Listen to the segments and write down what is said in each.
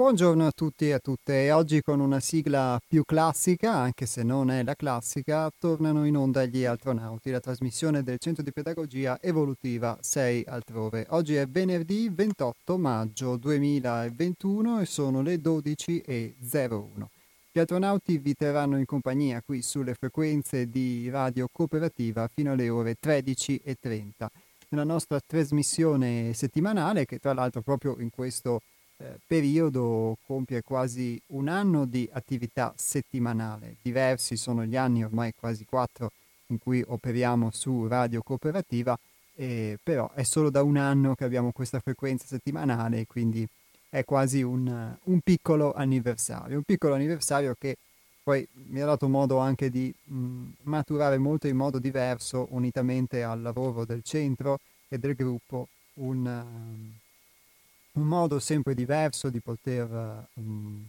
Buongiorno a tutti e a tutte. Oggi con una sigla più classica, anche se non è la classica, tornano in onda gli astronauti, la trasmissione del Centro di Pedagogia Evolutiva 6 altrove. Oggi è venerdì 28 maggio 2021 e sono le 12.01. Gli astronauti vi terranno in compagnia qui sulle frequenze di radio cooperativa fino alle ore 13.30 nella nostra trasmissione settimanale che tra l'altro proprio in questo periodo compie quasi un anno di attività settimanale. Diversi sono gli anni, ormai quasi quattro, in cui operiamo su Radio Cooperativa, eh, però è solo da un anno che abbiamo questa frequenza settimanale, quindi è quasi un, un piccolo anniversario. Un piccolo anniversario che poi mi ha dato modo anche di mh, maturare molto in modo diverso, unitamente al lavoro del centro e del gruppo, un, uh, un modo sempre diverso di poter um,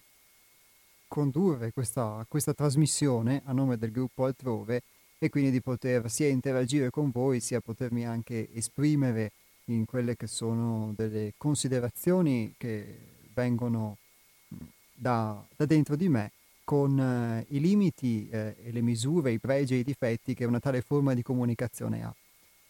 condurre questa, questa trasmissione a nome del gruppo altrove e quindi di poter sia interagire con voi sia potermi anche esprimere in quelle che sono delle considerazioni che vengono da, da dentro di me con eh, i limiti eh, e le misure, i pregi e i difetti che una tale forma di comunicazione ha.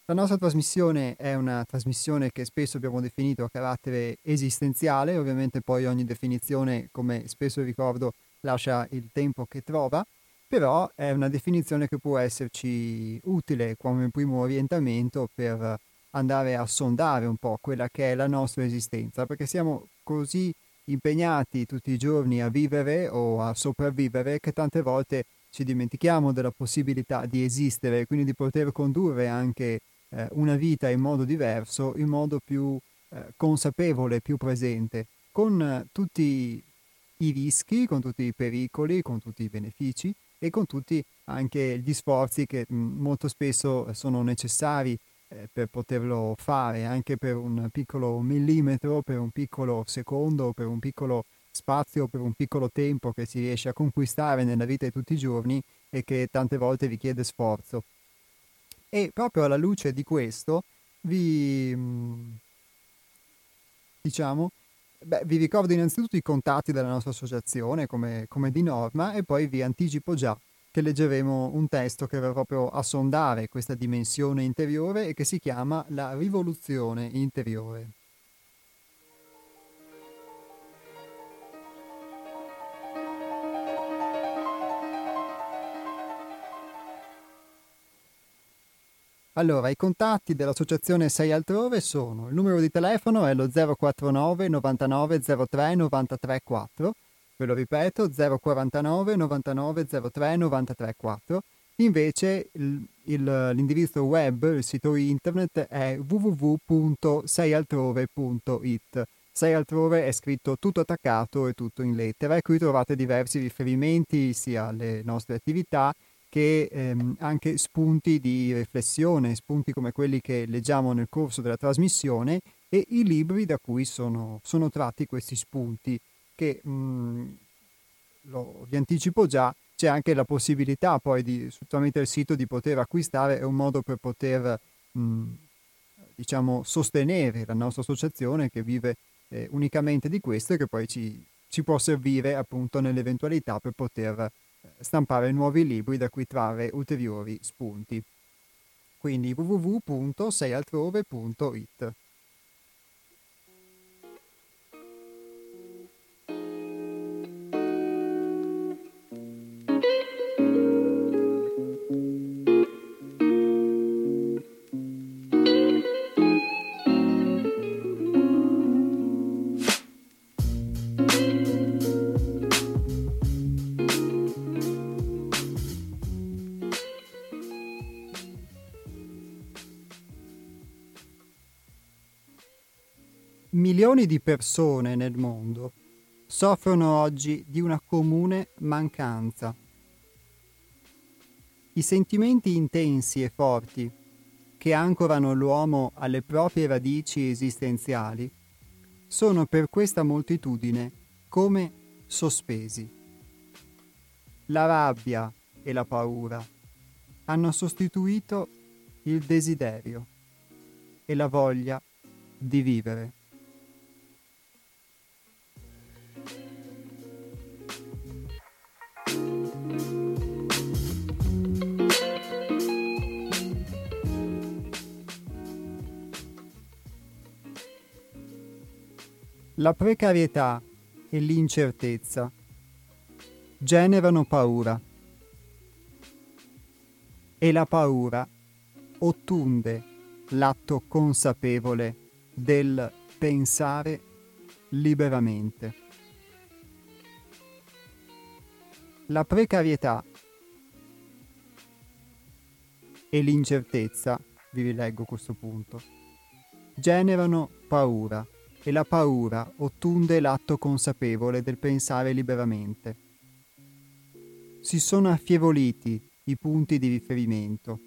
La nostra trasmissione è una trasmissione che spesso abbiamo definito a carattere esistenziale, ovviamente poi ogni definizione, come spesso ricordo, lascia il tempo che trova, però è una definizione che può esserci utile come primo orientamento per andare a sondare un po' quella che è la nostra esistenza, perché siamo così impegnati tutti i giorni a vivere o a sopravvivere che tante volte ci dimentichiamo della possibilità di esistere, quindi di poter condurre anche eh, una vita in modo diverso, in modo più eh, consapevole, più presente, con eh, tutti i rischi, con tutti i pericoli, con tutti i benefici e con tutti anche gli sforzi che mh, molto spesso sono necessari eh, per poterlo fare, anche per un piccolo millimetro, per un piccolo secondo, per un piccolo spazio, per un piccolo tempo che si riesce a conquistare nella vita di tutti i giorni e che tante volte richiede sforzo. E proprio alla luce di questo vi, mm, diciamo, beh, vi ricordo innanzitutto i contatti della nostra associazione come, come di norma e poi vi anticipo già che leggeremo un testo che va proprio a sondare questa dimensione interiore e che si chiama La rivoluzione interiore. Allora, i contatti dell'associazione 6 altrove sono il numero di telefono è lo 049 99 03 93 4, ve lo ripeto 049 99 03 93 4. Invece il, il, l'indirizzo web, il sito internet è www.seialtrove.it. 6 altrove è scritto tutto attaccato e tutto in lettera e qui trovate diversi riferimenti sia alle nostre attività che ehm, anche spunti di riflessione, spunti come quelli che leggiamo nel corso della trasmissione e i libri da cui sono, sono tratti questi spunti, che mh, mm, lo, vi anticipo già, c'è anche la possibilità poi di, tramite il sito di poter acquistare, è un modo per poter mh, mm, diciamo, sostenere la nostra associazione che vive eh, unicamente di questo e che poi ci, ci può servire appunto nell'eventualità per poter stampare nuovi libri da cui trarre ulteriori spunti. Quindi www.seialtrove.it Milioni di persone nel mondo soffrono oggi di una comune mancanza. I sentimenti intensi e forti che ancorano l'uomo alle proprie radici esistenziali sono per questa moltitudine come sospesi. La rabbia e la paura hanno sostituito il desiderio e la voglia di vivere. La precarietà e l'incertezza generano paura e la paura ottunde l'atto consapevole del pensare liberamente. La precarietà e l'incertezza, vi rileggo questo punto, generano paura e la paura ottunde l'atto consapevole del pensare liberamente. Si sono affievoliti i punti di riferimento.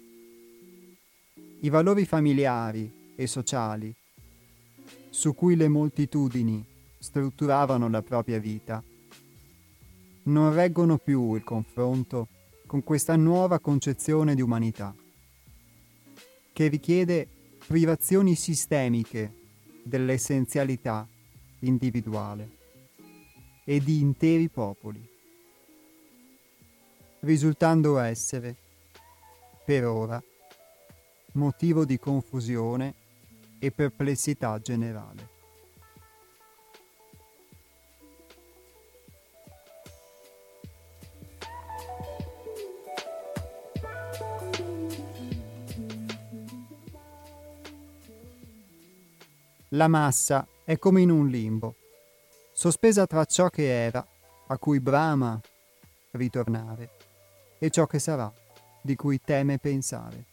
I valori familiari e sociali su cui le moltitudini strutturavano la propria vita non reggono più il confronto con questa nuova concezione di umanità che richiede privazioni sistemiche dell'essenzialità individuale e di interi popoli, risultando essere, per ora, motivo di confusione e perplessità generale. La massa è come in un limbo, sospesa tra ciò che era, a cui brama ritornare, e ciò che sarà, di cui teme pensare.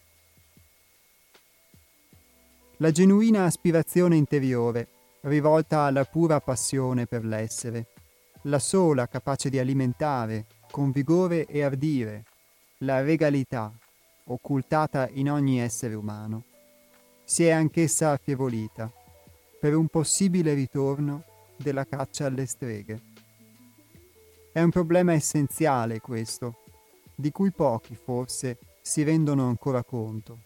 La genuina aspirazione interiore, rivolta alla pura passione per l'essere, la sola capace di alimentare con vigore e ardire la regalità occultata in ogni essere umano, si è anch'essa affievolita per un possibile ritorno della caccia alle streghe. È un problema essenziale questo, di cui pochi forse si rendono ancora conto.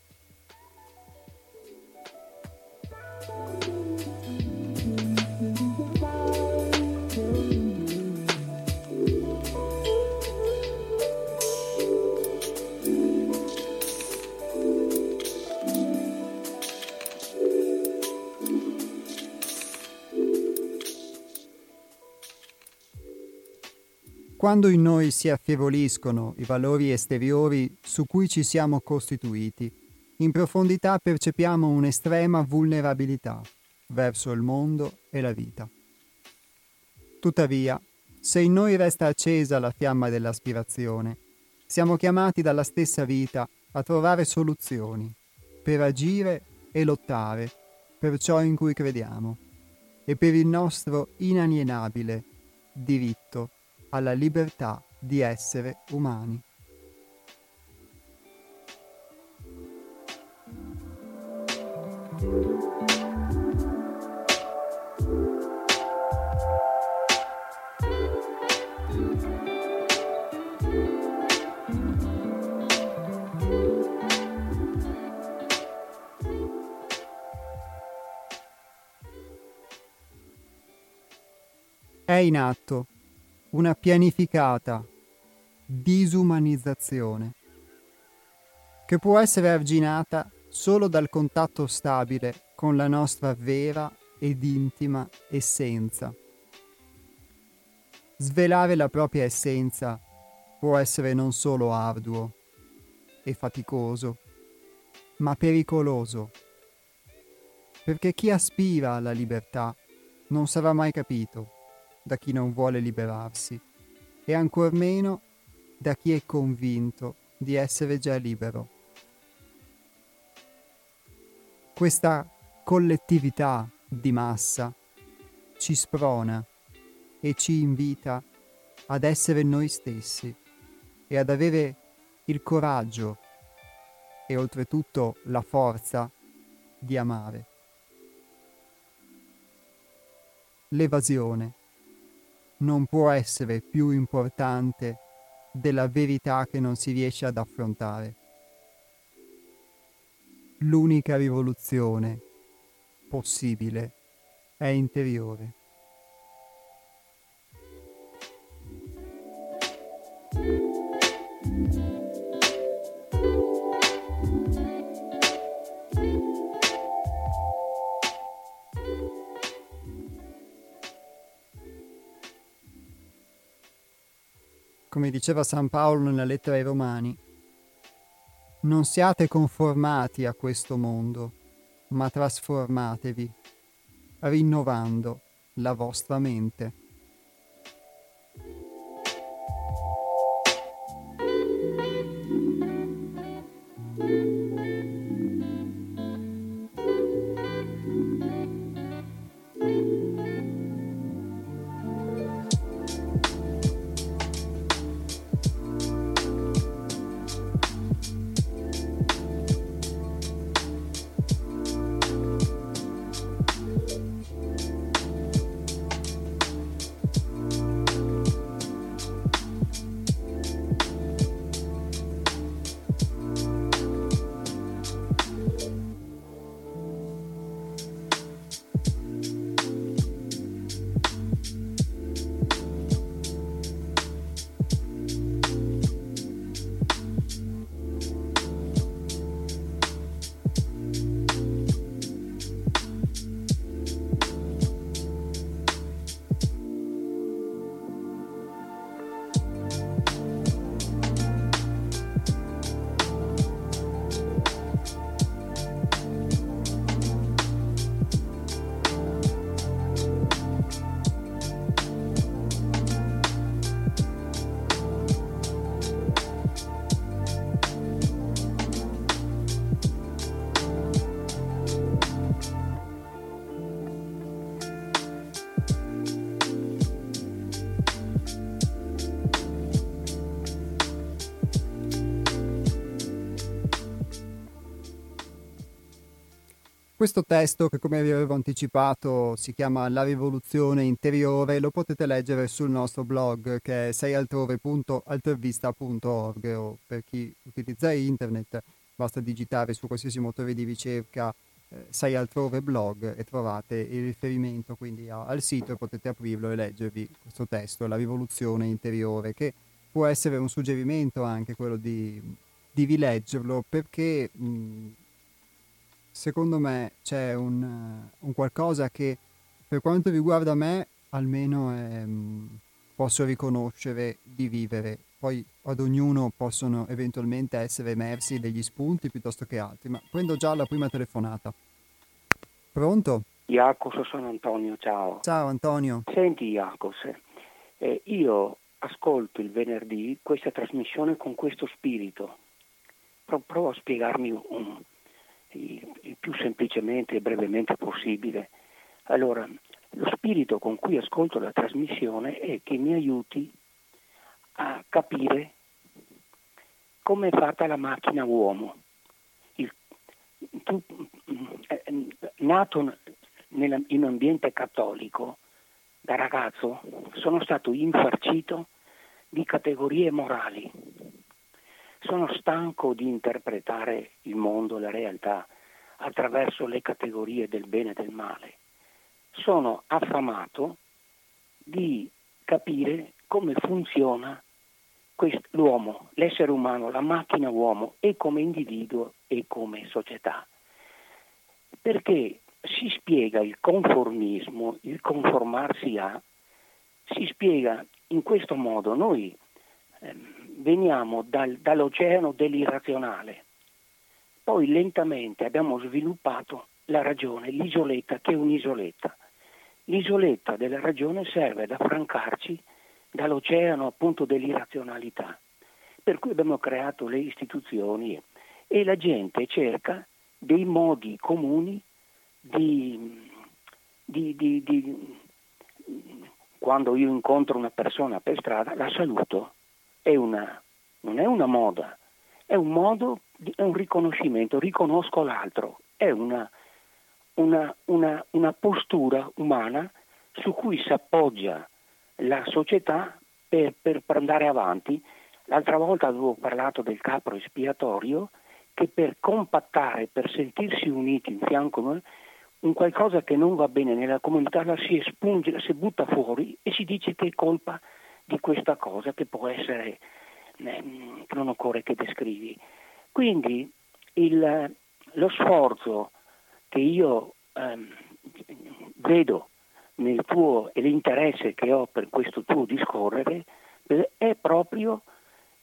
Quando in noi si affievoliscono i valori esteriori su cui ci siamo costituiti, in profondità percepiamo un'estrema vulnerabilità verso il mondo e la vita. Tuttavia, se in noi resta accesa la fiamma dell'aspirazione, siamo chiamati dalla stessa vita a trovare soluzioni per agire e lottare per ciò in cui crediamo e per il nostro inalienabile diritto alla libertà di essere umani. È in atto una pianificata disumanizzazione che può essere arginata solo dal contatto stabile con la nostra vera ed intima essenza. Svelare la propria essenza può essere non solo arduo e faticoso, ma pericoloso, perché chi aspira alla libertà non sarà mai capito da chi non vuole liberarsi e ancor meno da chi è convinto di essere già libero. Questa collettività di massa ci sprona e ci invita ad essere noi stessi e ad avere il coraggio e oltretutto la forza di amare. L'evasione non può essere più importante della verità che non si riesce ad affrontare. L'unica rivoluzione possibile è interiore. Come diceva San Paolo nella lettera ai Romani, non siate conformati a questo mondo, ma trasformatevi, rinnovando la vostra mente. Questo testo, che come vi avevo anticipato si chiama La rivoluzione interiore, lo potete leggere sul nostro blog che è seialtrove.altervista.org o per chi utilizza internet basta digitare su qualsiasi motore di ricerca eh, Sei altrove blog e trovate il riferimento. Quindi a, al sito e potete aprirlo e leggervi questo testo, La rivoluzione interiore, che può essere un suggerimento anche quello di, di rileggerlo perché... Mh, secondo me c'è un, un, qualcosa che per quanto riguarda me almeno è, mm, posso riconoscere di vivere. Poi ad ognuno possono eventualmente essere emersi degli spunti piuttosto che altri, ma prendo già la prima telefonata. Pronto? Iacos, sono Antonio, ciao. Ciao Antonio. Senti Iacos, eh, io ascolto il venerdì questa trasmissione con questo spirito. Pro- provo a spiegarmi un, il, più semplicemente e brevemente possibile. Allora, lo spirito con cui ascolto la trasmissione è che mi aiuti a capire come è fatta la macchina uomo. Il, tu, eh, nato nella, in un ambiente cattolico, da ragazzo sono stato infarcito di categorie morali sono stanco di interpretare il mondo, la realtà, attraverso le categorie del bene e del male. Sono affamato di capire come funziona l'uomo, l'essere umano, la macchina uomo e come individuo e come società. Perché si spiega il conformismo, il conformarsi a, si spiega in questo modo. Noi ehm, veniamo dal, dall'oceano dell'irrazionale, poi lentamente abbiamo sviluppato la ragione, l'isoletta che è un'isoletta. L'isoletta della ragione serve ad affrancarci dall'oceano appunto dell'irrazionalità, per cui abbiamo creato le istituzioni e la gente cerca dei modi comuni di, di, di, di quando io incontro una persona per strada la saluto è una, non è una moda, è un modo, è un riconoscimento, riconosco l'altro, è una, una, una, una postura umana su cui si appoggia la società per, per, andare avanti. L'altra volta avevo parlato del capro espiatorio che per compattare, per sentirsi uniti in fianco un qualcosa che non va bene nella comunità la si espunge, la si butta fuori e si dice che è colpa di questa cosa che può essere, eh, non occorre che descrivi. Quindi il, lo sforzo che io eh, vedo nel tuo e l'interesse che ho per questo tuo discorrere è proprio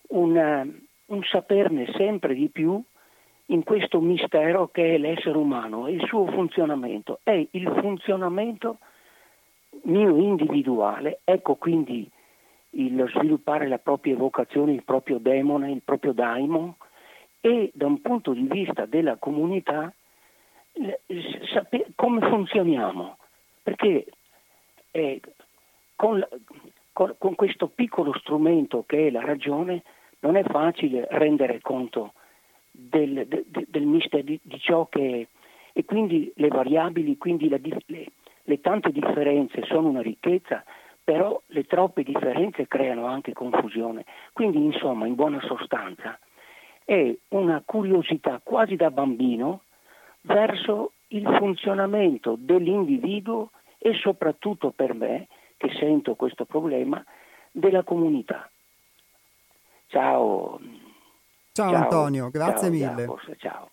una, un saperne sempre di più in questo mistero che è l'essere umano e il suo funzionamento. È il funzionamento mio individuale, ecco quindi il sviluppare la propria evocazione, il proprio demone, il proprio daimon e da un punto di vista della comunità come funzioniamo, perché eh, con, con, con, questo piccolo strumento che è la ragione non è facile rendere conto del, del, del mister di, di, ciò che è. E quindi le variabili, quindi la, le, le tante differenze sono una ricchezza, però le troppe differenze creano anche confusione. Quindi insomma, in buona sostanza, è una curiosità quasi da bambino verso il funzionamento dell'individuo e soprattutto per me, che sento questo problema, della comunità. Ciao. Ciao, ciao Antonio, grazie ciao, mille. Ciao.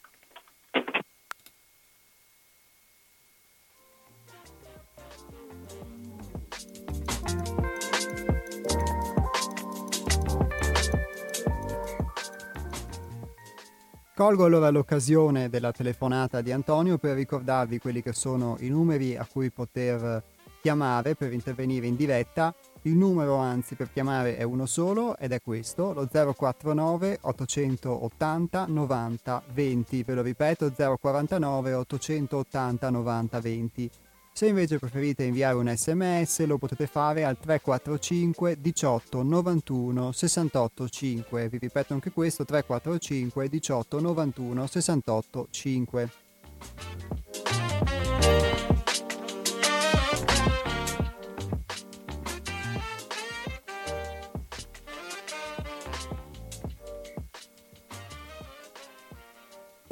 Colgo allora l'occasione della telefonata di Antonio per ricordarvi quelli che sono i numeri a cui poter chiamare per intervenire in diretta. Il numero anzi per chiamare è uno solo ed è questo, lo 049 880 90 20. Ve lo ripeto, 049 880 90 20. Se invece preferite inviare un sms lo potete fare al 345 18 91 68 5. Vi ripeto anche questo 345 18 91 68 5.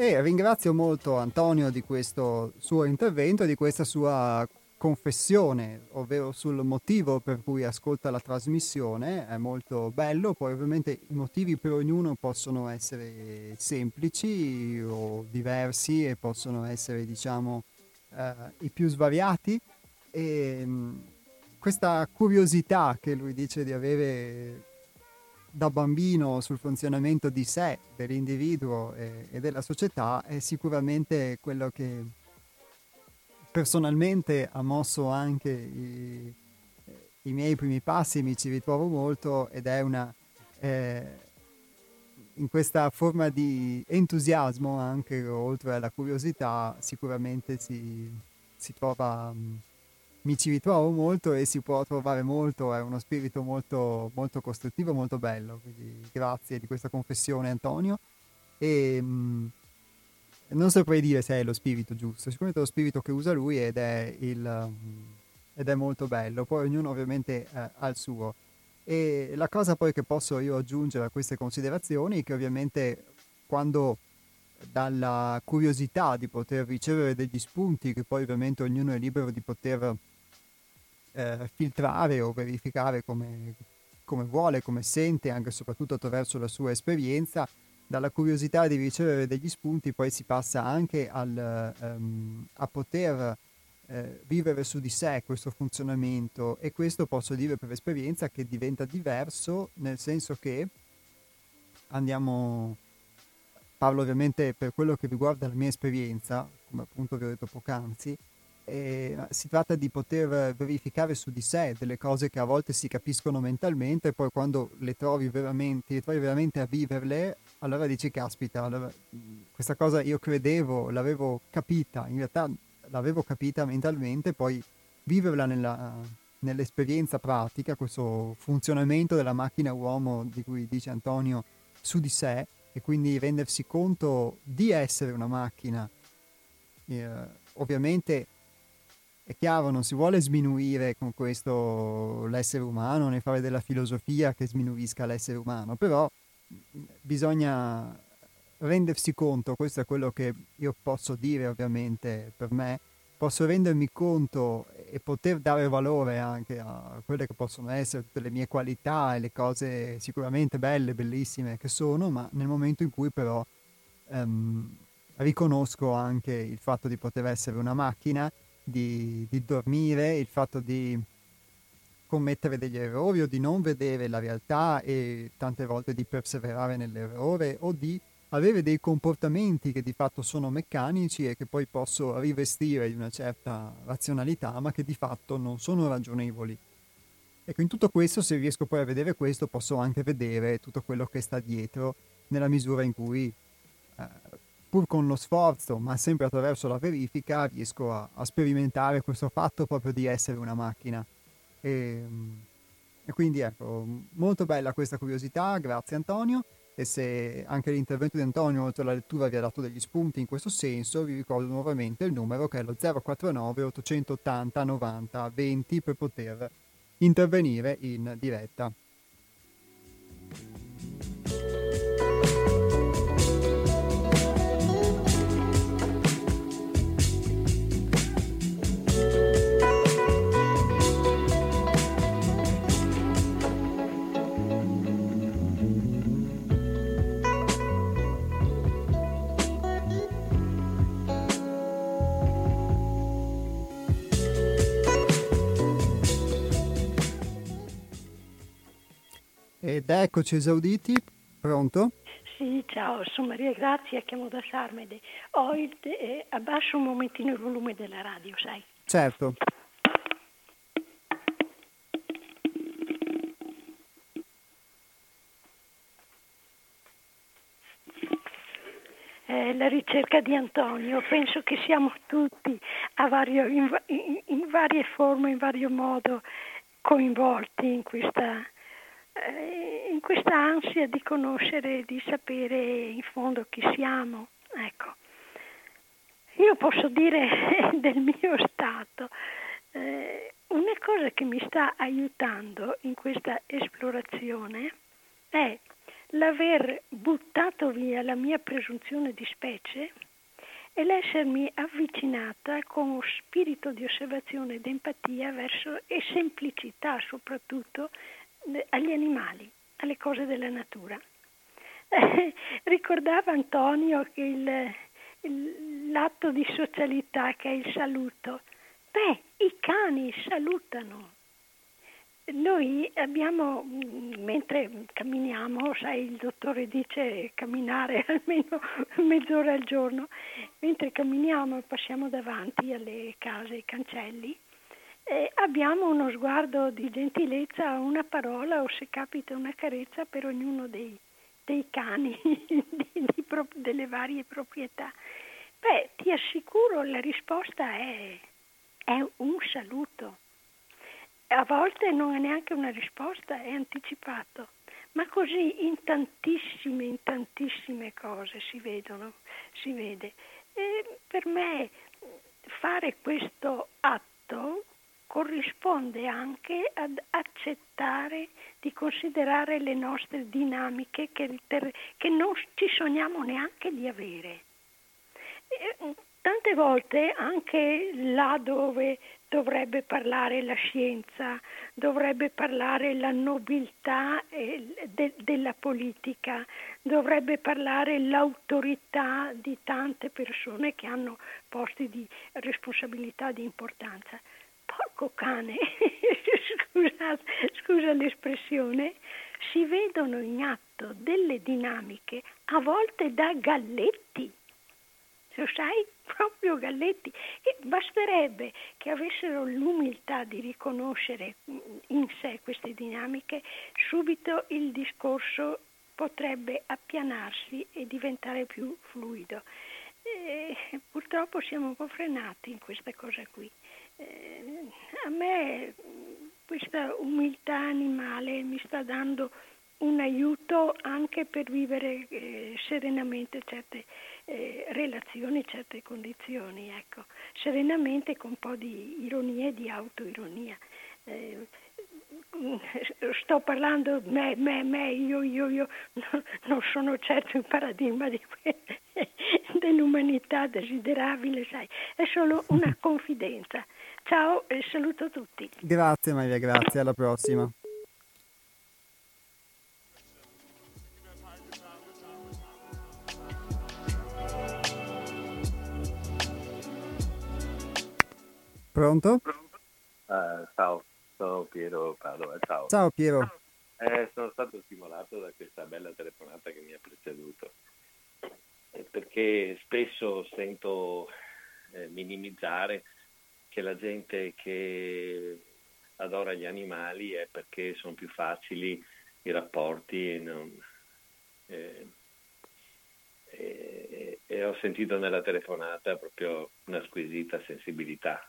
E ringrazio molto Antonio di questo suo intervento e di questa sua confessione, ovvero sul motivo per cui ascolta la trasmissione, è molto bello, poi ovviamente i motivi per ognuno possono essere semplici o diversi e possono essere diciamo eh, i più svariati. E mh, questa curiosità che lui dice di avere da bambino sul funzionamento di sé, dell'individuo e, e della società è sicuramente quello che personalmente ha mosso anche i, i, miei primi passi, mi ci ritrovo molto ed è una... Eh, in questa forma di entusiasmo anche oltre alla curiosità sicuramente si, si trova mi ci ritrovo molto e si può trovare molto, è uno spirito molto, molto costruttivo, molto bello, quindi grazie di questa confessione Antonio. E, mh, non saprei dire se è lo spirito giusto, sicuramente è lo spirito che usa lui ed è, il, um, ed è molto bello, poi ognuno ovviamente eh, ha il suo. E la cosa poi che posso io aggiungere a queste considerazioni è che ovviamente quando dalla curiosità di poter ricevere degli spunti che poi ovviamente ognuno è libero di poter eh, filtrare o verificare come, come vuole, come sente, anche e soprattutto attraverso la sua esperienza, dalla curiosità di ricevere degli spunti poi si passa anche al, um, a poter eh, vivere su di sé questo funzionamento. E questo posso dire per esperienza che diventa diverso nel senso che andiamo parlo ovviamente per quello che riguarda la mia esperienza come appunto vi ho detto poc'anzi eh, si tratta di poter verificare su di sé delle cose che a volte si capiscono mentalmente poi quando le trovi veramente, le trovi veramente a viverle, allora dici caspita, allora, questa cosa io credevo, l'avevo capita, in realtà l'avevo capita mentalmente, poi viverla nella, nell'esperienza pratica, questo funzionamento della macchina uomo di cui dice Antonio su di sé e quindi rendersi conto di essere una macchina. Eh, ovviamente è chiaro, non si vuole sminuire con questo l'essere umano, né fare della filosofia che sminuisca l'essere umano, però bisogna rendersi conto, questo è quello che io posso dire ovviamente per me, posso rendermi conto e poter dare valore anche a quelle che possono essere tutte le mie qualità e le cose sicuramente belle, bellissime che sono, ma nel momento in cui però um, riconosco anche il fatto di poter essere una macchina di, di dormire, il fatto di commettere degli errori o di non vedere la realtà e tante volte di perseverare nell'errore o di avere dei comportamenti che di fatto sono meccanici e che poi posso rivestire di una certa razionalità ma che di fatto non sono ragionevoli. Ecco, in tutto questo, se riesco poi a vedere questo, posso anche vedere tutto quello che sta dietro nella misura in cui, eh, pur con lo sforzo, ma sempre attraverso la verifica, riesco a, a sperimentare questo fatto proprio di essere una macchina. E, e quindi ecco, molto bella questa curiosità, grazie Antonio. E se anche l'intervento di Antonio, oltre alla lettura, vi ha dato degli spunti in questo senso, vi ricordo nuovamente il numero che è lo 049 880 90 20 per poter intervenire in diretta. Ed eccoci esauditi, pronto? Sì, ciao, sono Maria Grazia, chiamo da Sarmede. Ho il te- eh, abbasso un momentino il volume della radio, sai? Certo. Eh, la ricerca di Antonio, penso che siamo tutti vario, in, in, in varie forme, in vario modo coinvolti in questa eh, in questa ansia di conoscere, di sapere in fondo chi siamo. Ecco. Io posso dire del mio stato, eh, una cosa che mi sta aiutando in questa esplorazione è l'aver buttato via la mia presunzione di specie e l'essermi avvicinata con spirito di osservazione ed empatia verso, e semplicità soprattutto agli animali, alle cose della natura. ricordava Antonio che il, il, l'atto di socialità che è il saluto. Beh, i cani salutano. Noi abbiamo, mentre camminiamo, sai, il dottore dice camminare almeno mezz'ora al giorno, mentre camminiamo e passiamo davanti alle case, ai cancelli, eh, abbiamo uno sguardo di gentilezza, una parola o se capita una carezza per ognuno dei, dei cani di, di, delle varie proprietà. Beh, ti assicuro la risposta è, è un saluto. A volte non è neanche una risposta, è anticipato. Ma così in tantissime, in tantissime cose si vedono, si vede. E per me fare questo atto corrisponde anche ad accettare di considerare le nostre dinamiche che, che non ci sogniamo neanche di avere. E, tante volte anche là dove dovrebbe parlare la scienza, dovrebbe parlare la nobiltà de, della politica, dovrebbe parlare l'autorità di tante persone che hanno posti di responsabilità, di importanza porco cane, scusa, scusa l'espressione, si vedono in atto delle dinamiche a volte da galletti. Lo sai? Proprio galletti. E basterebbe che avessero l'umiltà di riconoscere in sé queste dinamiche, subito il discorso potrebbe appianarsi e diventare più fluido. E purtroppo siamo un po' frenati in questa cosa qui eh, a me questa umiltà animale mi sta dando un aiuto anche per vivere eh, serenamente certe eh, relazioni, certe condizioni, ecco. serenamente con un po' di ironia e di autoironia. Eh, sto parlando me, me, me, io, io, io, no, non sono certo il paradigma di dell'umanità desiderabile, sai, è solo una confidenza. Ciao e saluto tutti. Grazie Maria, grazie, alla prossima. Pronto? Uh, ciao. Sono Piero Padova, ciao. Ciao Piero. Eh, sono stato stimolato da questa bella telefonata che mi ha preceduto, eh, perché spesso sento eh, minimizzare che la gente che adora gli animali è perché sono più facili i rapporti e, non, eh, e, e ho sentito nella telefonata proprio una squisita sensibilità.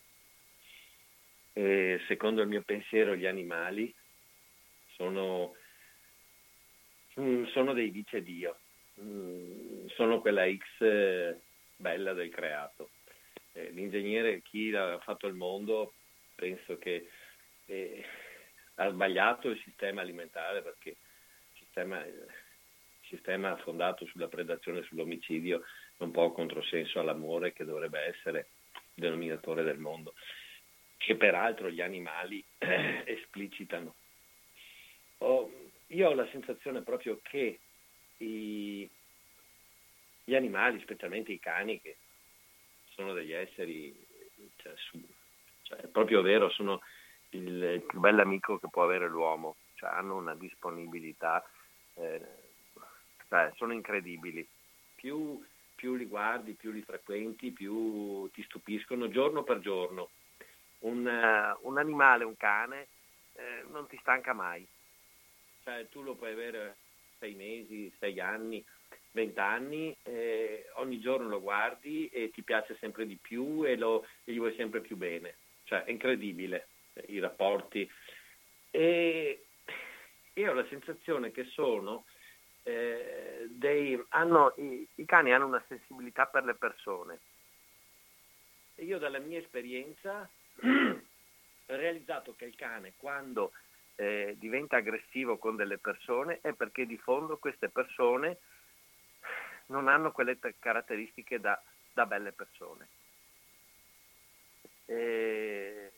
E secondo il mio pensiero gli animali sono, mm, sono dei vice Dio, mm, sono quella X eh, bella del creato. Eh, l'ingegnere, chi ha fatto il mondo, penso che eh, ha sbagliato il sistema alimentare perché il sistema, il sistema fondato sulla predazione e sull'omicidio è un po' controsenso all'amore che dovrebbe essere il denominatore del mondo, che peraltro gli animali esplicitano. Oh, io ho la sensazione proprio che i, gli animali, specialmente i cani, che sono degli esseri, cioè, su, cioè, è proprio vero, sono il, più bello amico che può avere l'uomo, cioè, hanno una disponibilità, eh, cioè, sono incredibili. Più, più li guardi, più li frequenti, più ti stupiscono giorno per giorno. Un, uh, un animale, un cane, eh, non ti stanca mai cioè tu lo puoi avere sei mesi, sei anni, vent'anni, eh, ogni giorno lo guardi e ti piace sempre di più e, lo, e gli vuoi sempre più bene. Cioè è incredibile eh, i rapporti. E io ho la sensazione che sono eh, dei, hanno, i, i cani hanno una sensibilità per le persone. E io dalla mia esperienza ho realizzato che il cane quando eh, diventa aggressivo con delle persone è perché di fondo queste persone non hanno quelle caratteristiche da, da, belle persone. Eh,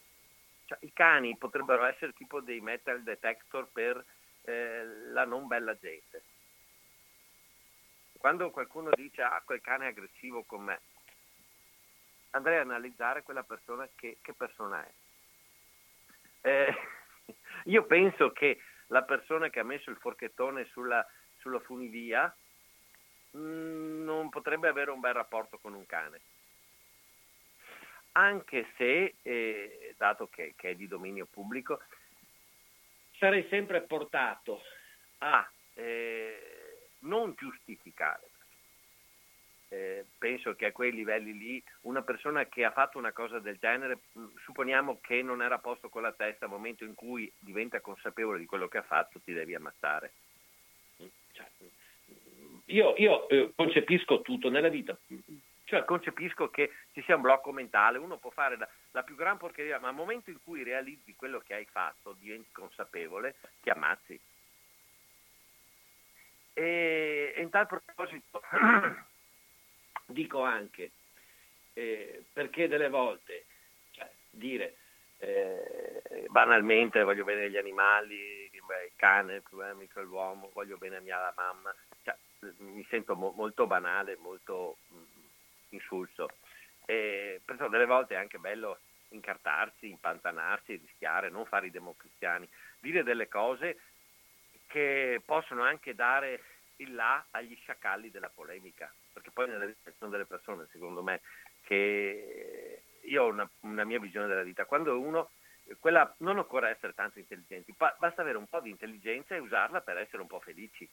cioè, I cani potrebbero essere tipo dei metal detector per eh, la non bella gente. Quando qualcuno dice ah quel cane è aggressivo con me, andrei a analizzare quella persona che, che persona è. Eh, io penso che la persona che ha messo il forchettone sulla, sulla funivia mm, non potrebbe avere un bel rapporto con un cane. Anche se, eh, dato che, che, è di dominio pubblico, sarei sempre portato a eh, non giustificare eh, penso che a quei livelli lì una persona che ha fatto una cosa del genere, mm, supponiamo che non era a posto con la testa, al momento in cui diventa consapevole di quello che ha fatto, ti devi ammazzare. Mm, mm, io, io eh, concepisco tutto nella vita, cioè concepisco che ci sia un blocco mentale, uno può fare la, la più gran porcheria, ma al momento in cui realizzi quello che hai fatto, diventi consapevole, ti ammazzi. E, e in tal proposito dico anche eh, perché delle volte cioè, dire eh, banalmente voglio bene gli animali, il cane, il più amico dell'uomo, voglio bene a mia mamma, mi sento mo- molto banale, molto mh, mm, insulso. E, perciò delle volte è anche bello incartarsi, impantanarsi, rischiare, non fare i democristiani, dire delle cose che possono anche dare il là agli sciacalli della polemica perché poi nella vita ci sono delle persone, secondo me, che io ho una, una mia visione della vita, quando uno, quella, non occorre essere tanto intelligenti, basta avere un po' di intelligenza e usarla per essere un po' felici.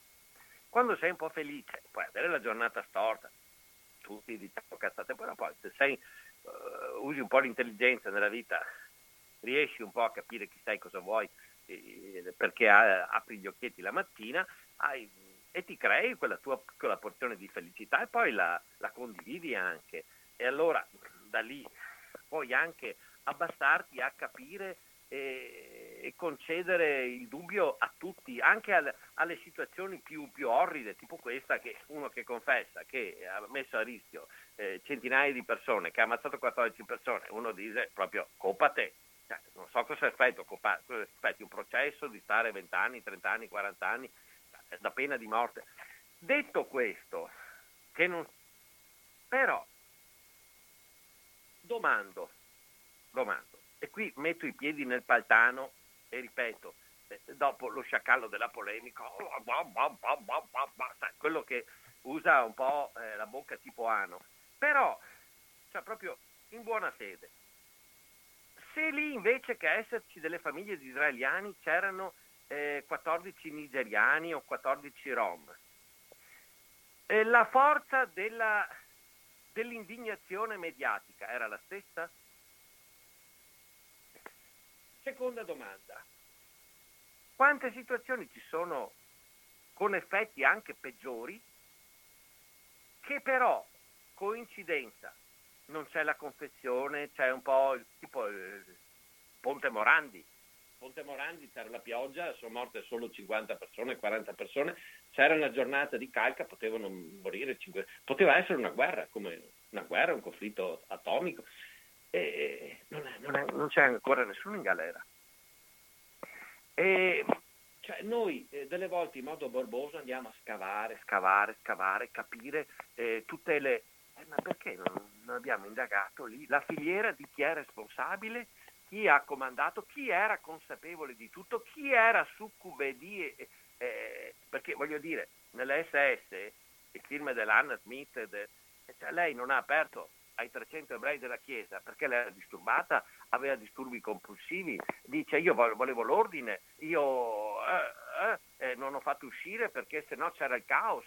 Quando sei un po' felice, puoi avere la giornata storta, tutti diciamo cazzate, però poi se sei, uh, usi un po' l'intelligenza nella vita, riesci un po' a capire chi sei, cosa vuoi, eh, perché apri gli occhietti la mattina, hai e ti crei quella tua piccola porzione di felicità e poi la, la condividi anche. E allora da lì puoi anche abbassarti a capire e, e concedere il dubbio a tutti, anche al, alle situazioni più, più, orride, tipo questa che uno che confessa che ha messo a rischio eh, centinaia di persone, che ha ammazzato 14 persone, uno dice proprio colpa te. Cioè, non so cosa aspetti, aspetti un processo di stare 20 anni, 30 anni, 40 anni, da pena di morte. Detto questo, non... però domando, domando, e qui metto i piedi nel paltano e ripeto, eh, dopo lo sciacallo della polemica, oh, quello che usa un po' eh, la bocca tipo ano, però, cioè proprio in buona fede, se lì invece che esserci delle famiglie di israeliani c'erano eh, 14 nigeriani o 14 rom, eh, la forza della, dell'indignazione mediatica era la stessa? Seconda domanda. Quante situazioni ci sono con effetti anche peggiori che però coincidenza non c'è la confezione, c'è un po' il, tipo il Ponte Morandi. Ponte Morandi c'era la pioggia, sono morte solo 50 persone, 40 persone, c'era una giornata di calca, potevano morire 5... Poteva essere una guerra, come una guerra, un conflitto atomico e non, è, non, è, non c'è ancora nessuno in galera. E cioè noi eh, delle volte in modo borboso andiamo a scavare, scavare, scavare, capire eh, tutte le... Eh, ma perché non, non, abbiamo indagato lì la filiera di chi è responsabile, chi ha comandato, chi era consapevole di tutto, chi era succube di... Eh, perché voglio dire, nell'SS, il film dell'Anna Smith, de, cioè, lei non ha aperto ai 300 ebrei della Chiesa perché lei era disturbata, aveva disturbi compulsivi, dice io volevo l'ordine, io eh, eh, eh, non ho fatto uscire perché se no c'era il caos.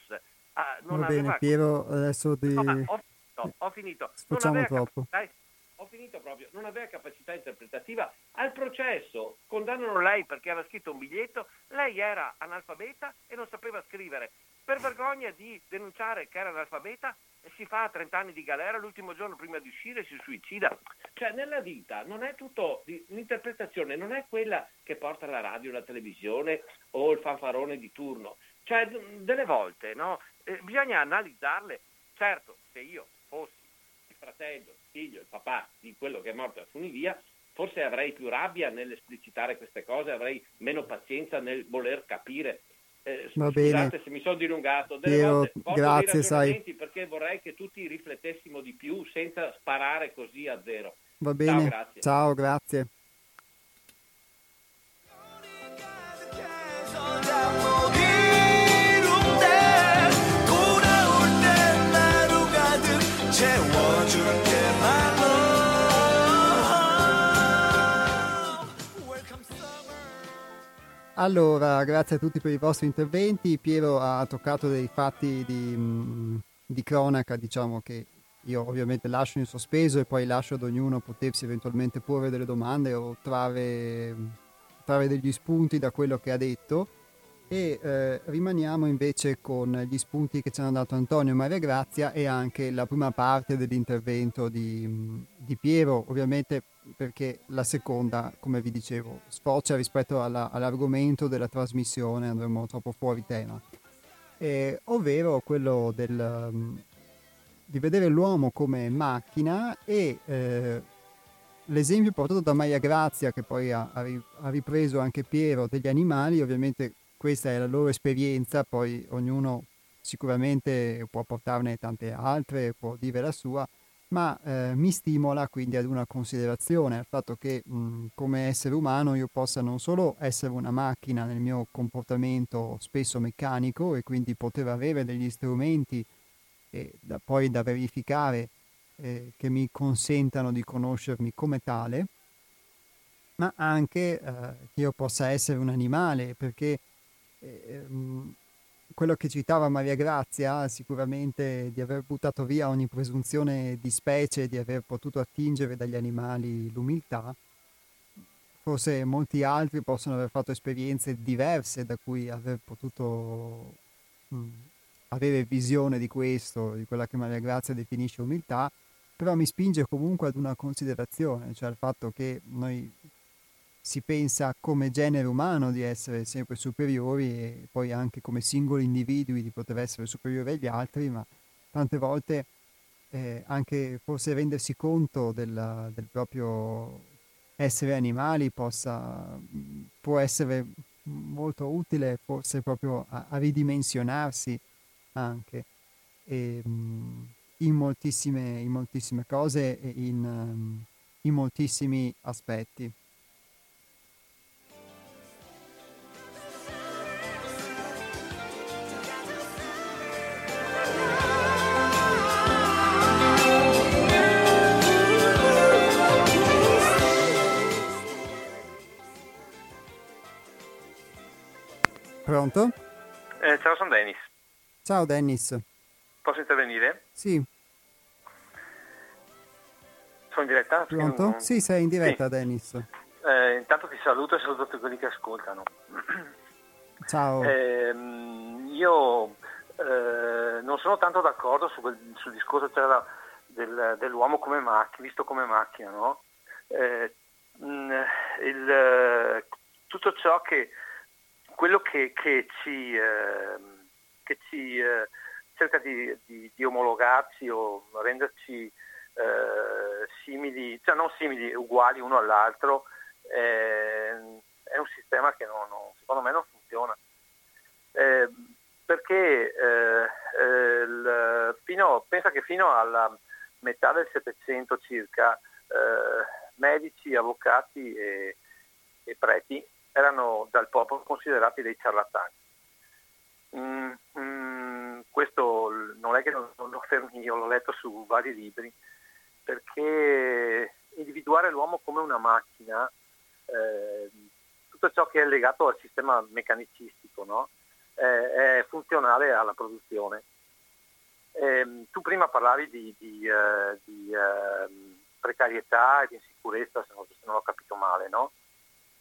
Ah, Va bene Piero, adesso ti... No, ho, finito, ho finito. Facciamo troppo. Capacità, ho finito proprio, non aveva capacità interpretativa. Al processo condannano lei perché aveva scritto un biglietto, lei era analfabeta e non sapeva scrivere. Per vergogna di denunciare che era analfabeta, si fa 30 anni di galera, l'ultimo giorno prima di uscire si suicida. Cioè nella vita non è tutto, l'interpretazione non è quella che porta la radio, la televisione o il fanfarone di turno. Cioè delle volte no? eh, bisogna analizzarle. Certo, se io fossi il fratello, il figlio, il papà di quello che è morto a Funivia, forse avrei più rabbia nell'esplicitare queste cose, avrei meno pazienza nel voler capire eh, Va bene. se mi sono dilungato. Delle Io, volte grazie, sai. Perché vorrei che tutti riflettessimo di più senza sparare così a zero. Va bene. Ciao, grazie. Ciao, grazie. Allora, grazie a tutti per i vostri interventi. Piero ha toccato dei fatti di, mm, di cronaca, diciamo che io ovviamente lascio in sospeso e poi lascio ad ognuno potersi eventualmente porre delle domande o trarre, trarre degli spunti da quello che ha detto e eh, rimaniamo invece con gli spunti che ci hanno dato Antonio Maria Grazia e anche la prima parte dell'intervento di, di Piero. Ovviamente perché la seconda, come vi dicevo, sfocia rispetto alla, all'argomento della trasmissione, andremo troppo fuori tema, eh, ovvero quello del, um, di vedere l'uomo come macchina e eh, l'esempio portato da Maria Grazia, che poi ha, ha ripreso anche Piero, degli animali, ovviamente questa è la loro esperienza, poi ognuno sicuramente può portarne tante altre, può dire la sua, ma eh, mi stimola quindi ad una considerazione, al fatto che mh, come essere umano io possa non solo essere una macchina nel mio comportamento spesso meccanico e quindi poter avere degli strumenti eh, da, poi da verificare eh, che mi consentano di conoscermi come tale, ma anche eh, che io possa essere un animale, perché eh, mh, quello che citava Maria Grazia, sicuramente di aver buttato via ogni presunzione di specie, di aver potuto attingere dagli animali l'umiltà, forse molti altri possono aver fatto esperienze diverse da cui aver potuto mh, avere visione di questo, di quella che Maria Grazia definisce umiltà, però mi spinge comunque ad una considerazione, cioè al fatto che noi si pensa come genere umano di essere sempre superiori e poi anche come singoli individui di poter essere superiori agli altri, ma tante volte eh, anche forse rendersi conto della, del proprio essere animali possa, può essere molto utile forse proprio a, a ridimensionarsi anche e, in, moltissime, in moltissime cose e in, in moltissimi aspetti. Pronto? Eh, ciao, sono Dennis. Ciao Dennis. Posso intervenire? Sì. Sono in diretta? Pronto? Non... Sì, sei in diretta, sì. Dennis. Eh, intanto ti saluto e saluto tutti quelli che ascoltano. Ciao. Eh, io non sono tanto d'accordo su quel, sul discorso cioè, del, dell'uomo come macchina, visto come macchina, no? Eh, il, tutto ciò che quello che, che ci, eh, che ci eh, cerca di, di, di, omologarci o renderci eh, simili, cioè non simili, uguali uno all'altro, è un sistema che non, non, secondo me non funziona. Eh, perché eh, eh, il, fino, pensa che fino alla metà del Settecento circa medici, avvocati e, e preti erano dal popolo considerati dei ciarlatani. Mm, mm, questo non è che non, non lo fermi io, l'ho letto su vari libri, perché individuare l'uomo come una macchina, eh, tutto ciò che è legato al sistema meccanicistico, no? eh, è funzionale alla produzione. Eh, tu prima parlavi di, di, uh, di uh, precarietà e di insicurezza, se non, se non ho capito male, no?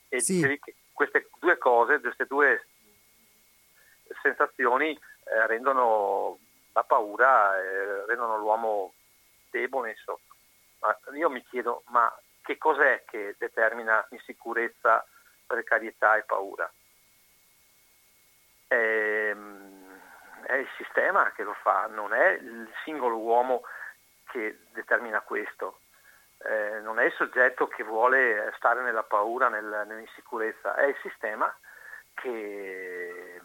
E sì. dicevi che queste due cose, queste due sensazioni eh, rendono la paura, eh, rendono l'uomo debole, insomma. Ma io mi chiedo, ma che cos'è che determina insicurezza, precarietà e paura? È, ehm, è il sistema che lo fa, non è il singolo uomo che determina questo eh, non è il soggetto che vuole stare nella paura, nel, nell'insicurezza, è il sistema che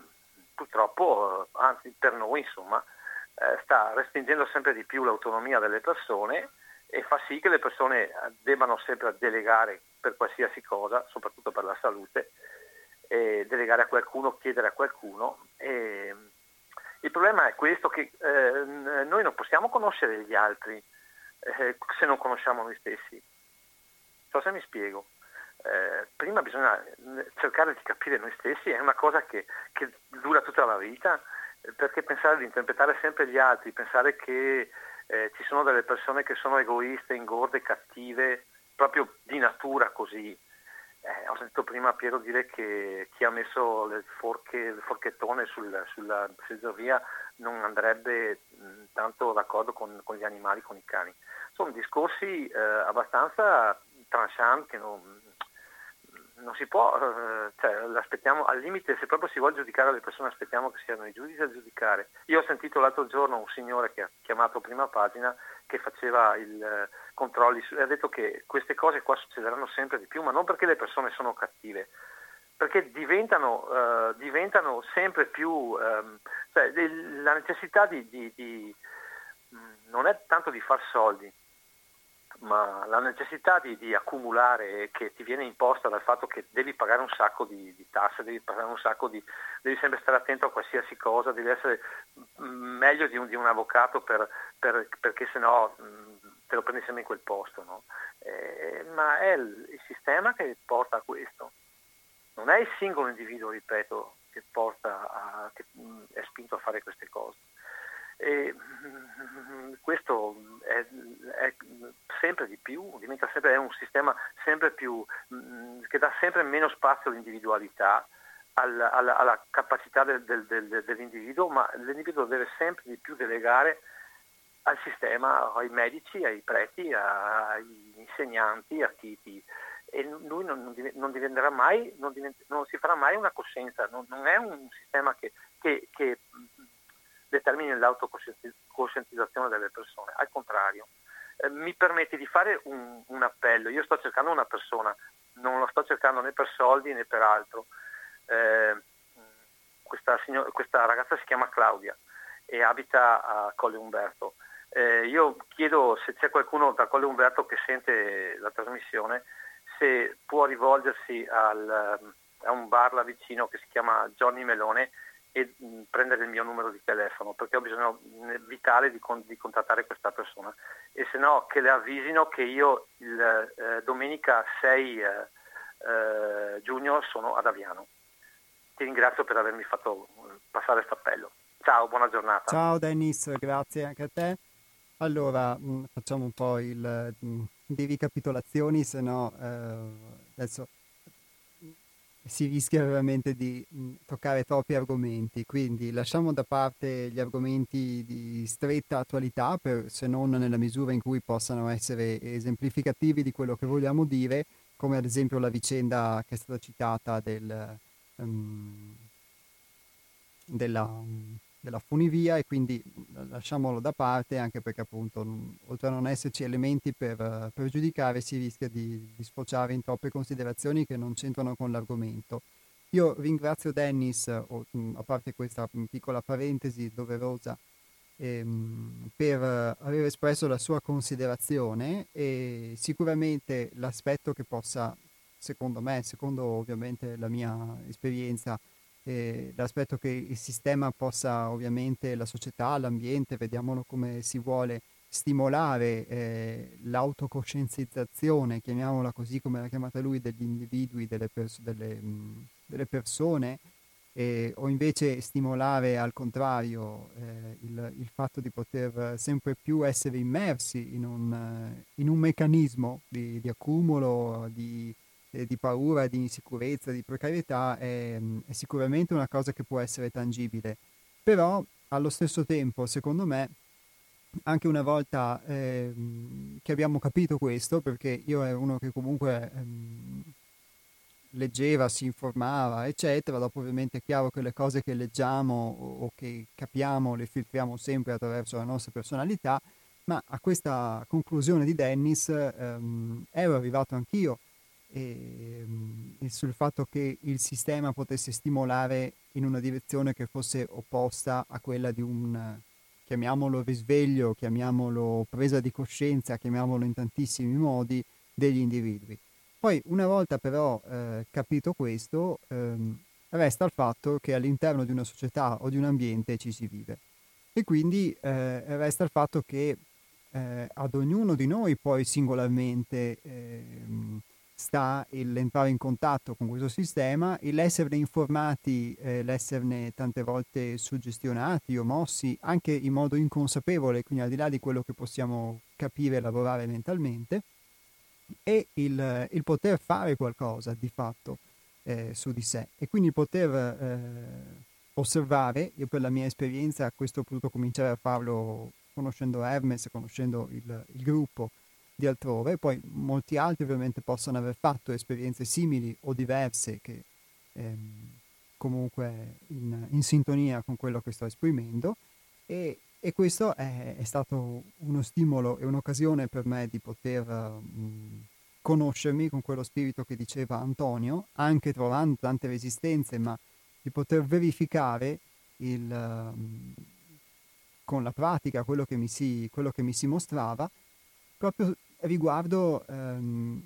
purtroppo, anzi per noi insomma, eh, sta restringendo sempre di più l'autonomia delle persone e fa sì che le persone debbano sempre delegare per qualsiasi cosa, soprattutto per la salute, delegare a qualcuno, chiedere a qualcuno. Il problema è questo che eh, noi non possiamo conoscere gli altri, eh, se non conosciamo noi stessi. So se mi spiego. Eh, prima bisogna cercare di capire noi stessi, è una cosa che, che dura tutta la vita, eh, perché pensare di interpretare sempre gli altri, pensare che eh, ci sono delle persone che sono egoiste, ingorde, cattive, proprio di natura così. Eh, ho sentito prima Piero dire che chi ha messo le forche, il forchettone sul, sulla seggiovia non andrebbe mh, tanto d'accordo con, con, gli animali, con i cani. Sono discorsi eh, abbastanza tranchant che non, non si può, eh, cioè, al limite, se proprio si vuole giudicare le persone aspettiamo che siano i giudici a giudicare. Io ho sentito l'altro giorno un signore che ha chiamato prima pagina che faceva i eh, controlli e ha detto che queste cose qua succederanno sempre di più, ma non perché le persone sono cattive, perché diventano, uh, diventano sempre più, um, cioè, la necessità di, di, di, non è tanto di far soldi, ma la necessità di, di, accumulare che ti viene imposta dal fatto che devi pagare un sacco di, di tasse, devi pagare un sacco di, devi sempre stare attento a qualsiasi cosa, devi essere meglio di un, di un avvocato per, per, perché sennò te lo prendi sempre in quel posto. No? Eh, ma è il, il, sistema che porta a questo, non è il singolo individuo, ripeto, che, a, che è spinto a fare queste cose. E, questo è, è, sempre di più, diventa sempre è un sistema più, che dà sempre meno spazio all'individualità, alla, alla, alla capacità del, del, del, dell'individuo, ma l'individuo deve sempre di più delegare al sistema, ai medici, ai preti, ai insegnanti, a chi, e lui non, non diventerà mai, non, divent, non, si farà mai una coscienza, non, non è un sistema che, che, che determini l'autocoscientizzazione delle persone, al contrario. Eh, mi permette di fare un, un, appello, io sto cercando una persona, non lo sto cercando né per soldi né per altro. Eh, questa, signor, questa, ragazza si chiama Claudia e abita a Colle Umberto. Eh, io chiedo se c'è qualcuno da Colle Umberto che sente la trasmissione, se può rivolgersi al, a un bar là vicino che si chiama Johnny Melone e mh, prendere il mio numero di telefono perché ho bisogno vitale di, con, di, contattare questa persona e se no che le avvisino che io il, eh, domenica 6 eh, eh, giugno sono ad Aviano ti ringrazio per avermi fatto passare questo appello. Ciao, buona giornata. Ciao Dennis, grazie anche a te. Allora, mh, mm, facciamo un po' il, mm, di ricapitolazioni, se no eh, adesso si rischia veramente di mm, toccare troppi argomenti, quindi lasciamo da parte gli argomenti di stretta attualità, per, se non nella misura in cui possano essere esemplificativi di quello che vogliamo dire, come ad esempio la vicenda che è stata citata del, um, della, um, della funivia e quindi lasciamolo da parte anche perché appunto oltre a non esserci elementi per, per giudicare si rischia di, di, sfociare in troppe considerazioni che non c'entrano con l'argomento. Io ringrazio Dennis, o, a parte questa piccola parentesi doverosa, ehm, per aver espresso la sua considerazione e sicuramente l'aspetto che possa, secondo me, secondo ovviamente la mia esperienza, eh, l'aspetto che il sistema possa ovviamente, la società, l'ambiente, vediamolo come si vuole, stimolare eh, l'autocoscienzizzazione, chiamiamola così come l'ha chiamata lui, degli individui, delle, pers- delle, mh, delle persone, eh, o invece stimolare al contrario eh, il, il, fatto di poter sempre più essere immersi in un, in un meccanismo di, di accumulo, di, eh, di paura, di insicurezza, di precarietà è, è, sicuramente una cosa che può essere tangibile. Però allo stesso tempo, secondo me, anche una volta eh, che abbiamo capito questo, perché io ero uno che comunque ehm, leggeva, si informava, eccetera, dopo ovviamente è chiaro che le cose che leggiamo o, o che capiamo le filtriamo sempre attraverso la nostra personalità, ma a questa conclusione di Dennis ehm, ero arrivato anch'io e, e sul fatto che il sistema potesse stimolare in una direzione che fosse opposta a quella di un, chiamiamolo risveglio, chiamiamolo presa di coscienza, chiamiamolo in tantissimi modi, degli individui. Poi una volta però eh, capito questo, ehm, resta il fatto che all'interno di una società o di un ambiente ci si vive. E quindi eh, resta il fatto che eh, ad ognuno di noi poi singolarmente ehm, sta l'entrare in contatto con questo sistema, l'esserne informati, eh, l'esserne tante volte suggestionati o mossi anche in modo inconsapevole, quindi al di là di quello che possiamo capire e lavorare mentalmente, e il, il poter fare qualcosa di fatto eh, su di sé. E quindi poter eh, osservare, io per la mia esperienza questo ho potuto cominciare a farlo conoscendo Hermes, conoscendo il, il gruppo, di altrove, poi molti altri ovviamente possono aver fatto esperienze simili o diverse che ehm, comunque in, in, sintonia con quello che sto esprimendo e, e questo è, è, stato uno stimolo e un'occasione per me di poter mh, conoscermi con quello spirito che diceva Antonio, anche trovando tante resistenze, ma di poter verificare il, mh, con la pratica quello che mi si, quello che mi si mostrava proprio riguardo, ehm,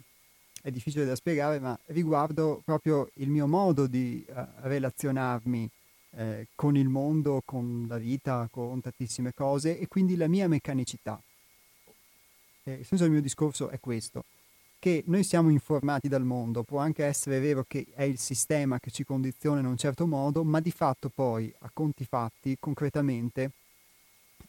è difficile da spiegare, ma riguardo proprio il mio modo di uh, relazionarmi eh, con il mondo, con la vita, con tantissime cose e quindi la mia meccanicità. Eh, il senso del mio discorso è questo, che noi siamo informati dal mondo, può anche essere vero che è il sistema che ci condiziona in un certo modo, ma di fatto poi, a conti fatti, concretamente,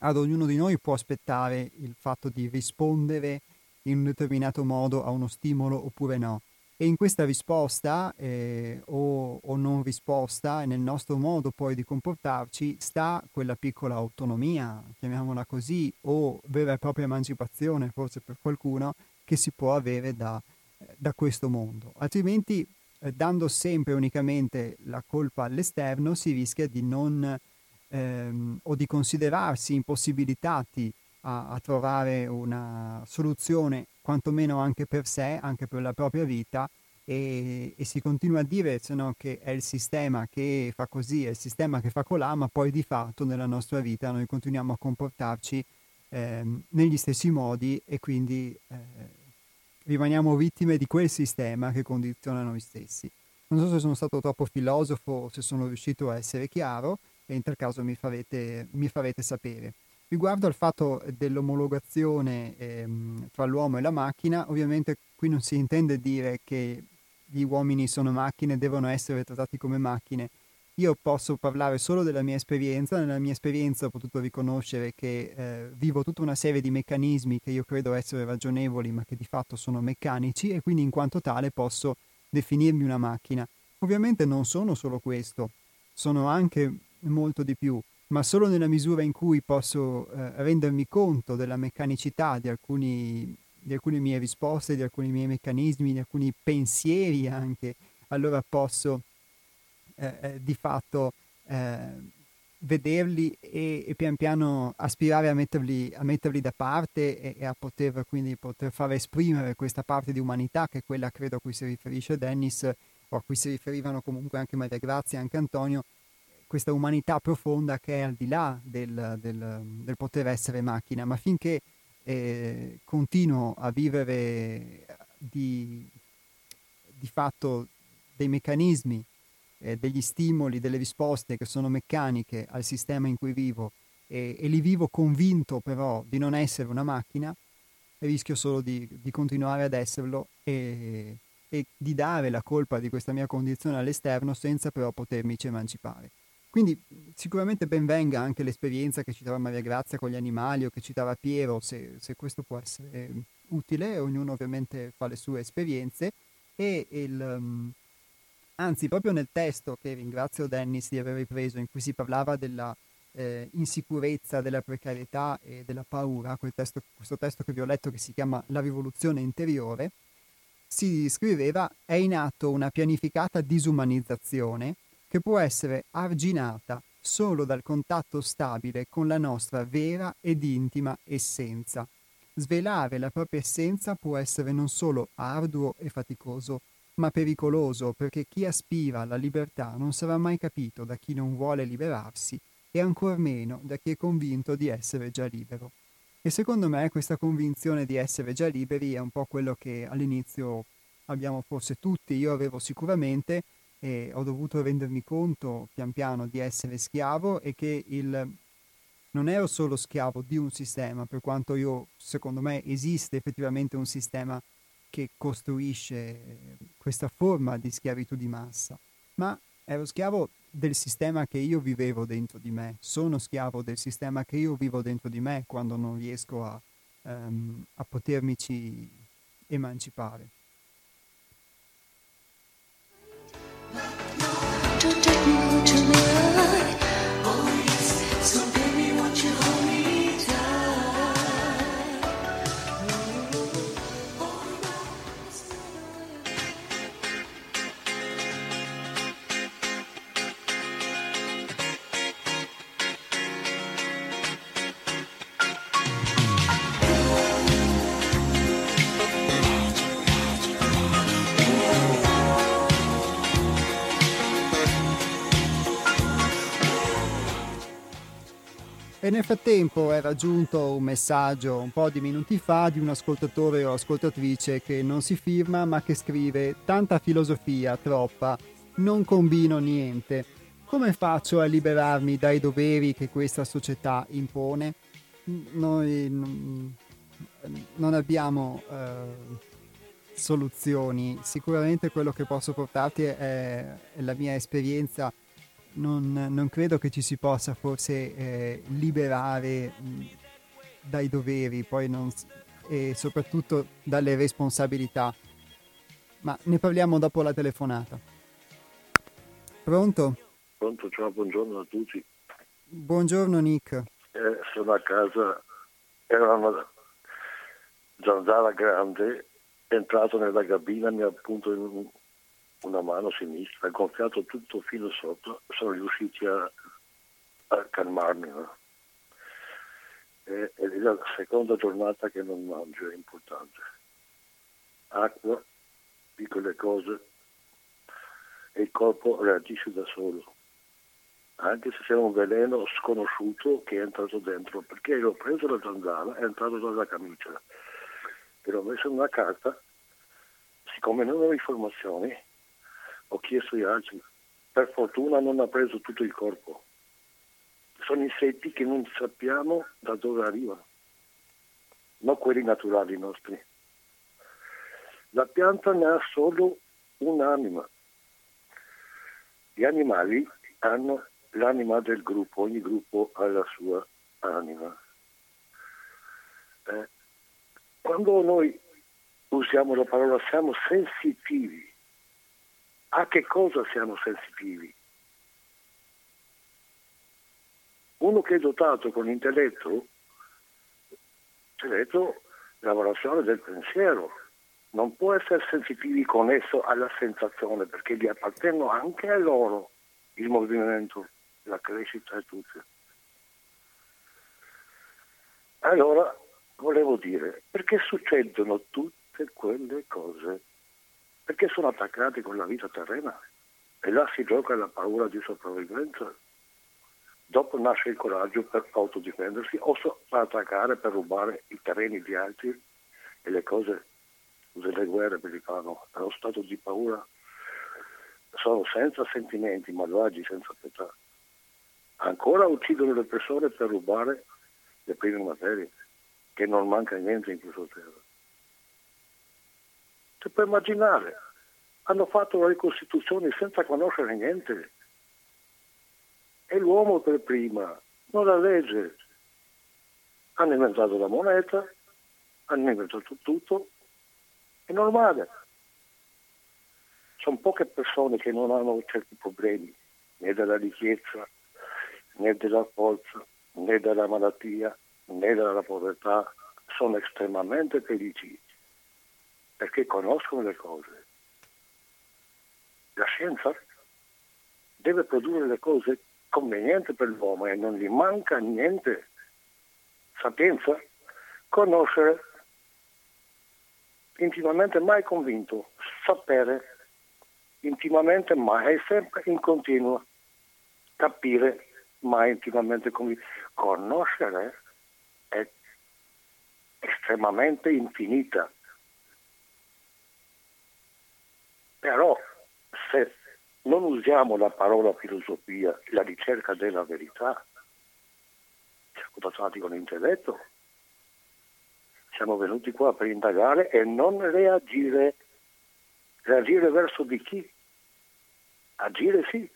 ad ognuno di noi può aspettare il fatto di rispondere in un determinato modo a uno stimolo oppure no. E in questa risposta eh, o, o, non risposta, nel nostro modo poi di comportarci, sta quella piccola autonomia, chiamiamola così, o vera e propria emancipazione, forse per qualcuno, che si può avere da, da questo mondo. Altrimenti, eh, dando sempre unicamente la colpa all'esterno, si rischia di non ehm, o di considerarsi impossibilitati a, a trovare una soluzione, quantomeno anche per sé, anche per la propria vita, e, e, si continua a dire se no, che è il sistema che fa così, è il sistema che fa colà, ma poi di fatto nella nostra vita noi continuiamo a comportarci eh, negli stessi modi e quindi eh, rimaniamo vittime di quel sistema che condiziona noi stessi. Non so se sono stato troppo filosofo o se sono riuscito a essere chiaro e in tal caso mi farete, mi farete sapere. Riguardo al fatto dell'omologazione ehm, tra l'uomo e la macchina, ovviamente qui non si intende dire che gli uomini sono macchine, devono essere trattati come macchine, io posso parlare solo della mia esperienza, nella mia esperienza ho potuto riconoscere che eh, vivo tutta una serie di meccanismi che io credo essere ragionevoli ma che di fatto sono meccanici e quindi in quanto tale posso definirmi una macchina. Ovviamente non sono solo questo, sono anche molto di più, ma solo nella misura in cui posso eh, rendermi conto della meccanicità di, alcuni, di alcune mie risposte, di alcuni miei meccanismi, di alcuni pensieri anche, allora posso eh, eh, di fatto eh, vederli e, e, pian piano aspirare a metterli, a metterli da parte e, e, a poter quindi poter far esprimere questa parte di umanità che è quella credo a cui si riferisce Dennis o a cui si riferivano comunque anche Maria Grazia e anche Antonio questa umanità profonda che è al di là del, del, del poter essere macchina ma finché eh, continuo a vivere di, di fatto dei meccanismi eh, degli stimoli, delle risposte che sono meccaniche al sistema in cui vivo e, e li vivo convinto però di non essere una macchina, rischio solo di, di continuare ad esserlo e, e, di dare la colpa di questa mia condizione all'esterno senza però potermici emancipare. Quindi sicuramente ben venga anche l'esperienza che citava Maria Grazia con gli animali o che citava Piero, se, se questo può essere utile, ognuno ovviamente fa le sue esperienze. E il, um, Anzi, proprio nel testo che ringrazio Dennis di aver ripreso, in cui si parlava della eh, insicurezza, della precarietà e della paura, testo, questo testo che vi ho letto che si chiama La rivoluzione interiore, si scriveva è in atto una pianificata disumanizzazione che può essere arginata solo dal contatto stabile con la nostra vera ed intima essenza. Svelare la propria essenza può essere non solo arduo e faticoso, ma pericoloso perché chi aspira alla libertà non sarà mai capito da chi non vuole liberarsi e ancor meno da chi è convinto di essere già libero. E secondo me questa convinzione di essere già liberi è un po' quello che all'inizio abbiamo forse tutti, io avevo sicuramente e ho dovuto rendermi conto pian piano di essere schiavo e che il non ero solo schiavo di un sistema, per quanto io, secondo me, esiste effettivamente un sistema che costruisce questa forma di schiavitù di massa, ma ero schiavo del sistema che io vivevo dentro di me, sono schiavo del sistema che io vivo dentro di me quando non riesco a, um, a potermici emancipare. E nel frattempo è raggiunto un messaggio un po' di minuti fa di un ascoltatore o ascoltatrice che non si firma ma che scrive tanta filosofia, troppa, non combino niente. Come faccio a liberarmi dai doveri che questa società impone? Noi non abbiamo eh, soluzioni, sicuramente quello che posso portarti è, è la mia esperienza non, non, credo che ci si possa forse eh, liberare mh, dai doveri poi non, e soprattutto dalle responsabilità. Ma ne parliamo dopo la telefonata. Pronto? Pronto, ciao, buongiorno a tutti. Buongiorno Nick. Eh, sono a casa, era una zanzara grande, è entrato nella cabina, mi ha appunto una mano sinistra, gonfiato tutto fino sotto, sono riusciti a, a calmarmi. No? E, ed è la seconda giornata che non mangio, è importante. Acqua, piccole cose, e il corpo reagisce da solo. Anche se c'è un veleno sconosciuto che è entrato dentro, perché l'ho preso la zanzara, è entrato dalla camicia, e l'ho messo in una carta, siccome non ho informazioni, ho chiesto agli altri, per fortuna non ha preso tutto il corpo. Sono insetti che non sappiamo da dove arrivano, non quelli naturali nostri. La pianta ne ha solo un'anima. Gli animali hanno l'anima del gruppo, ogni gruppo ha la sua anima. Eh, quando noi usiamo la parola siamo sensitivi, a che cosa siamo sensitivi? Uno che è dotato con intelletto, intelletto, lavorazione del pensiero, non può essere sensitivi con esso alla sensazione perché gli appartengono anche a loro il movimento, la crescita e tutto. Allora, volevo dire, perché succedono tutte quelle cose? Perché sono attaccati con la vita terrena e là si gioca la paura di sopravvivenza. Dopo nasce il coraggio per autodifendersi o per attaccare, per rubare i terreni di altri e le cose delle guerre che li fanno. Allo stato di paura sono senza sentimenti, malvagi, senza pietà. Ancora uccidono le persone per rubare le prime materie, che non manca niente in questo terra. Si può immaginare, hanno fatto la ricostituzione senza conoscere niente. E l'uomo per prima, non la legge. Hanno inventato la moneta, hanno inventato tutto, è normale. Sono poche persone che non hanno certi problemi, né della ricchezza, né della forza, né della malattia, né della povertà. Sono estremamente felici perché conoscono le cose. La scienza deve produrre le cose convenienti per l'uomo e non gli manca niente. Sapienza, conoscere, intimamente mai convinto, sapere, intimamente mai, sempre in continuo, capire, mai intimamente convinto, conoscere è estremamente infinita. Però se non usiamo la parola filosofia, la ricerca della verità, siamo dotati con l'intelletto, siamo venuti qua per indagare e non reagire. Reagire verso di chi? Agire sì.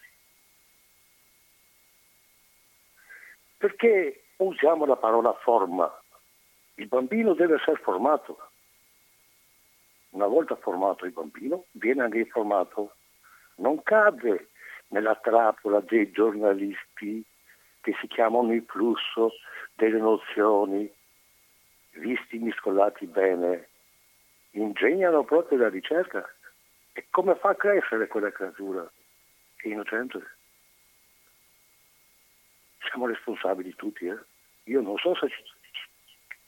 Perché usiamo la parola forma? Il bambino deve essere formato. Una volta formato il bambino, viene anche informato. Non cade nella trappola dei giornalisti che si chiamano il flusso delle nozioni, visti miscolati bene, ingegnano proprio la ricerca. E come fa a crescere quella creatura? È innocente. Siamo responsabili tutti, eh? Io non so se ci,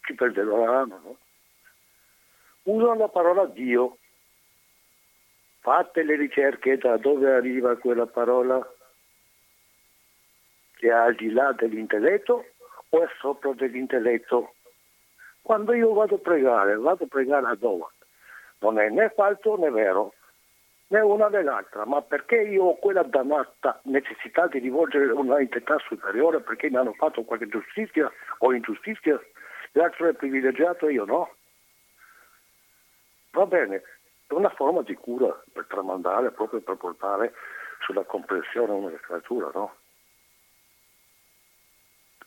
ci perderò l'anno, no? Usano la parola Dio. Fate le ricerche da dove arriva quella parola che è al di là dell'intelletto o è sopra dell'intelletto quando io vado a pregare, vado a pregare a dove? Non è né falso né vero, né una né l'altra, ma perché io ho quella dannata necessità di rivolgere una entità superiore perché mi hanno fatto qualche giustizia o ingiustizia, l'altro è privilegiato e io no? Va bene, è una forma di cura per tramandare, proprio per portare sulla comprensione una creatura, no?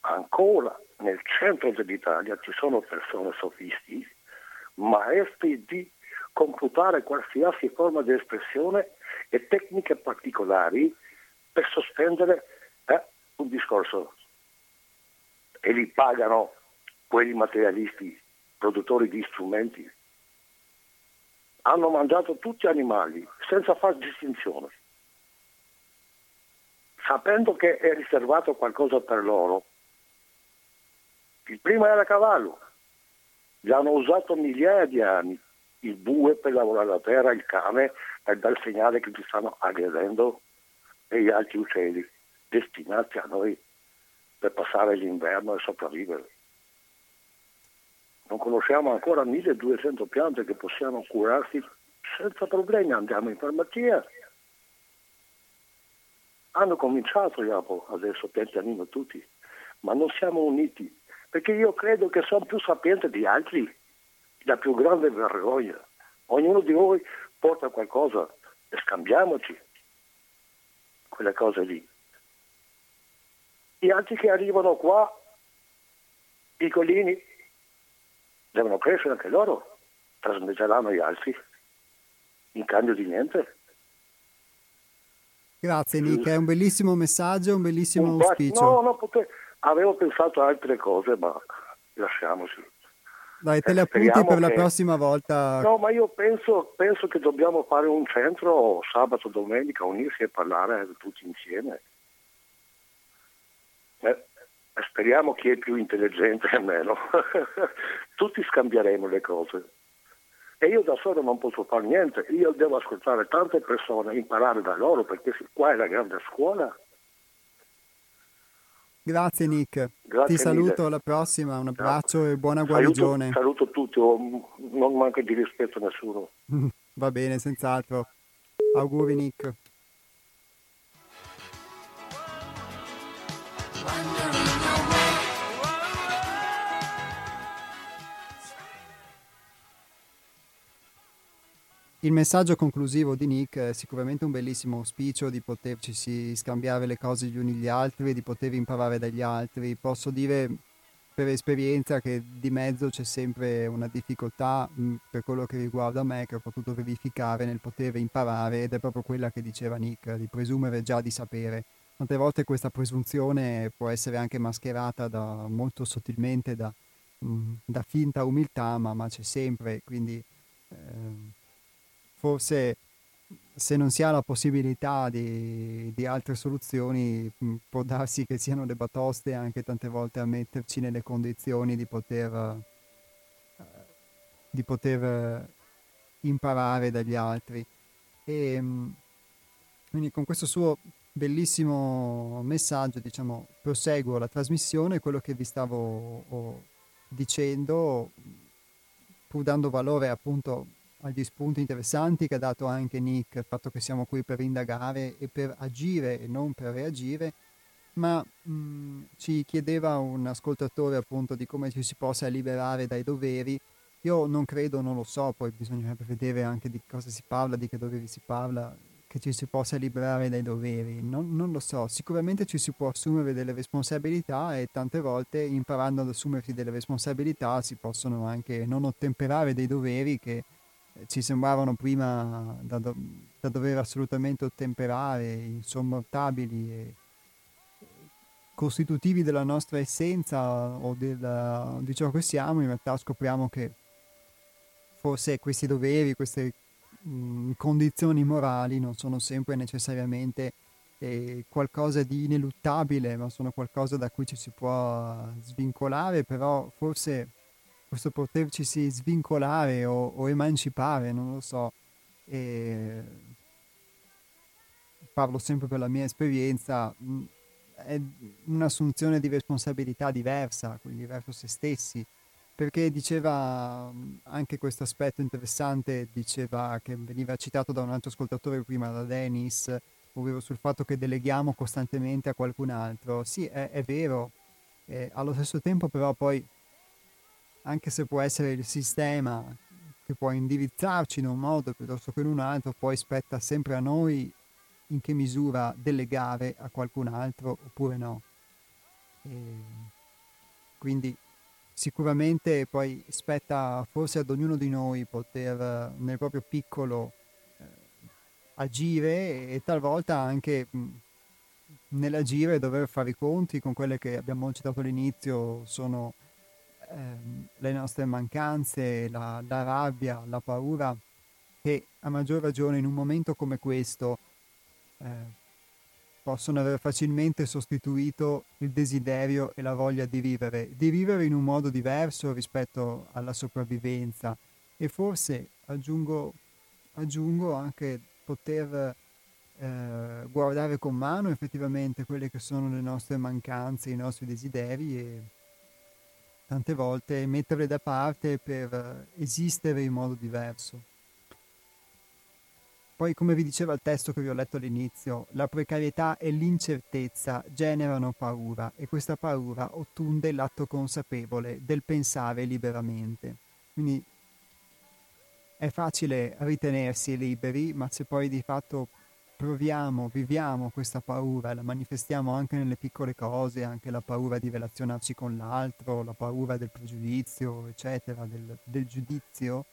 Ancora nel centro dell'Italia ci sono persone sofisti, maestri di computare qualsiasi forma di espressione e tecniche particolari per sospendere eh, un discorso. E li pagano quelli materialisti, produttori di strumenti. Hanno mangiato tutti animali senza fare distinzione, sapendo che è riservato qualcosa per loro il primo era cavallo, l'hanno usato migliaia di anni, il bue per lavorare la terra, il cane per dare segnale che ci stanno aggredendo e gli altri uccelli destinati a noi per passare l'inverno e sopravvivere. Non conosciamo ancora 1200 piante che possiamo curarsi senza problemi, andiamo in farmacia. Hanno cominciato adesso pian pianino tutti, ma non siamo uniti perché io credo che sono più sapienti di altri, la più grande vergogna. Ognuno di noi porta qualcosa e scambiamoci quelle cose lì. Gli altri che arrivano qua, piccolini, devono crescere anche loro, trasmetteranno gli altri, in cambio di niente. Grazie Nick, è un bellissimo messaggio, un bellissimo un auspicio. No, no, pote... avevo pensato a altre cose, ma lasciamoci. Dai, te le appunti per che... la prossima volta. No, ma io penso, penso, che dobbiamo fare un centro sabato, domenica, unirsi e parlare tutti insieme. Speriamo chi è più intelligente e meno. tutti scambieremo le cose. E io da solo non posso fare niente, io devo ascoltare tante persone, imparare da loro, perché qua è la grande scuola. Grazie Nick, Grazie ti saluto mille. alla prossima, un abbraccio Ciao. e buona guarigione. Saluto, saluto tutti, non manca di rispetto a nessuno. Va bene, senz'altro. Auguri Nick. Il messaggio conclusivo di Nick è sicuramente un bellissimo auspicio di poterci scambiare le cose gli uni gli altri, di poter imparare dagli altri. Posso dire per esperienza che di mezzo c'è sempre una difficoltà mh, per quello che riguarda me che ho potuto verificare nel poter imparare ed è proprio quella che diceva Nick, di presumere già di sapere. Tante volte questa presunzione può essere anche mascherata da, molto sottilmente da, mh, da finta umiltà, ma, ma, c'è sempre, quindi... Eh, forse se non si ha la possibilità di, di altre soluzioni mh, può darsi che siano le batoste anche tante volte a metterci nelle condizioni di poter, uh, di poter imparare dagli altri. E, mh, quindi con questo suo bellissimo messaggio, diciamo, proseguo la trasmissione, quello che vi stavo oh, dicendo, pur dando valore appunto agli spunti interessanti che ha dato anche Nick, il fatto che siamo qui per indagare e per agire e non per reagire, ma mh, mm, ci chiedeva un ascoltatore appunto di come ci si possa liberare dai doveri. Io non credo, non lo so, poi bisognerebbe vedere anche di cosa si parla, di che doveri si parla, che ci si possa liberare dai doveri. Non, non lo so, sicuramente ci si può assumere delle responsabilità e tante volte imparando ad assumersi delle responsabilità si possono anche non ottemperare dei doveri che ci sembravano prima da, do, da dover assolutamente ottemperare, insormontabili e costitutivi della nostra essenza o del, di ciò che siamo, in realtà scopriamo che forse questi doveri, queste mh, condizioni morali non sono sempre necessariamente eh, qualcosa di ineluttabile, ma sono qualcosa da cui ci si può svincolare, però forse questo poterci si svincolare o, o, emancipare, non lo so. E parlo sempre per la mia esperienza, è un'assunzione di responsabilità diversa, quindi verso se stessi, perché diceva anche questo aspetto interessante, diceva che veniva citato da un altro ascoltatore prima, da Dennis, ovvero sul fatto che deleghiamo costantemente a qualcun altro. Sì, è, è vero, eh, allo stesso tempo però poi anche se può essere il sistema che può indirizzarci in un modo piuttosto che in un altro, poi spetta sempre a noi in che misura delegare a qualcun altro oppure no. E quindi sicuramente poi spetta forse ad ognuno di noi poter nel proprio piccolo eh, agire e talvolta anche mh, nell'agire dover fare i conti con quelle che abbiamo citato all'inizio sono ehm, le nostre mancanze, la, la, rabbia, la paura, che a maggior ragione in un momento come questo eh, possono aver facilmente sostituito il desiderio e la voglia di vivere, di vivere in un modo diverso rispetto alla sopravvivenza. E forse aggiungo, aggiungo anche poter eh, guardare con mano effettivamente quelle che sono le nostre mancanze, i nostri desideri e tante volte metterle da parte per eh, esistere in modo diverso. Poi, come vi diceva il testo che vi ho letto all'inizio, la precarietà e l'incertezza generano paura e questa paura ottunde l'atto consapevole del pensare liberamente. Quindi è facile ritenersi liberi, ma se poi di fatto proviamo, viviamo questa paura, la manifestiamo anche nelle piccole cose, anche la paura di relazionarci con l'altro, la paura del pregiudizio, eccetera, del, del giudizio,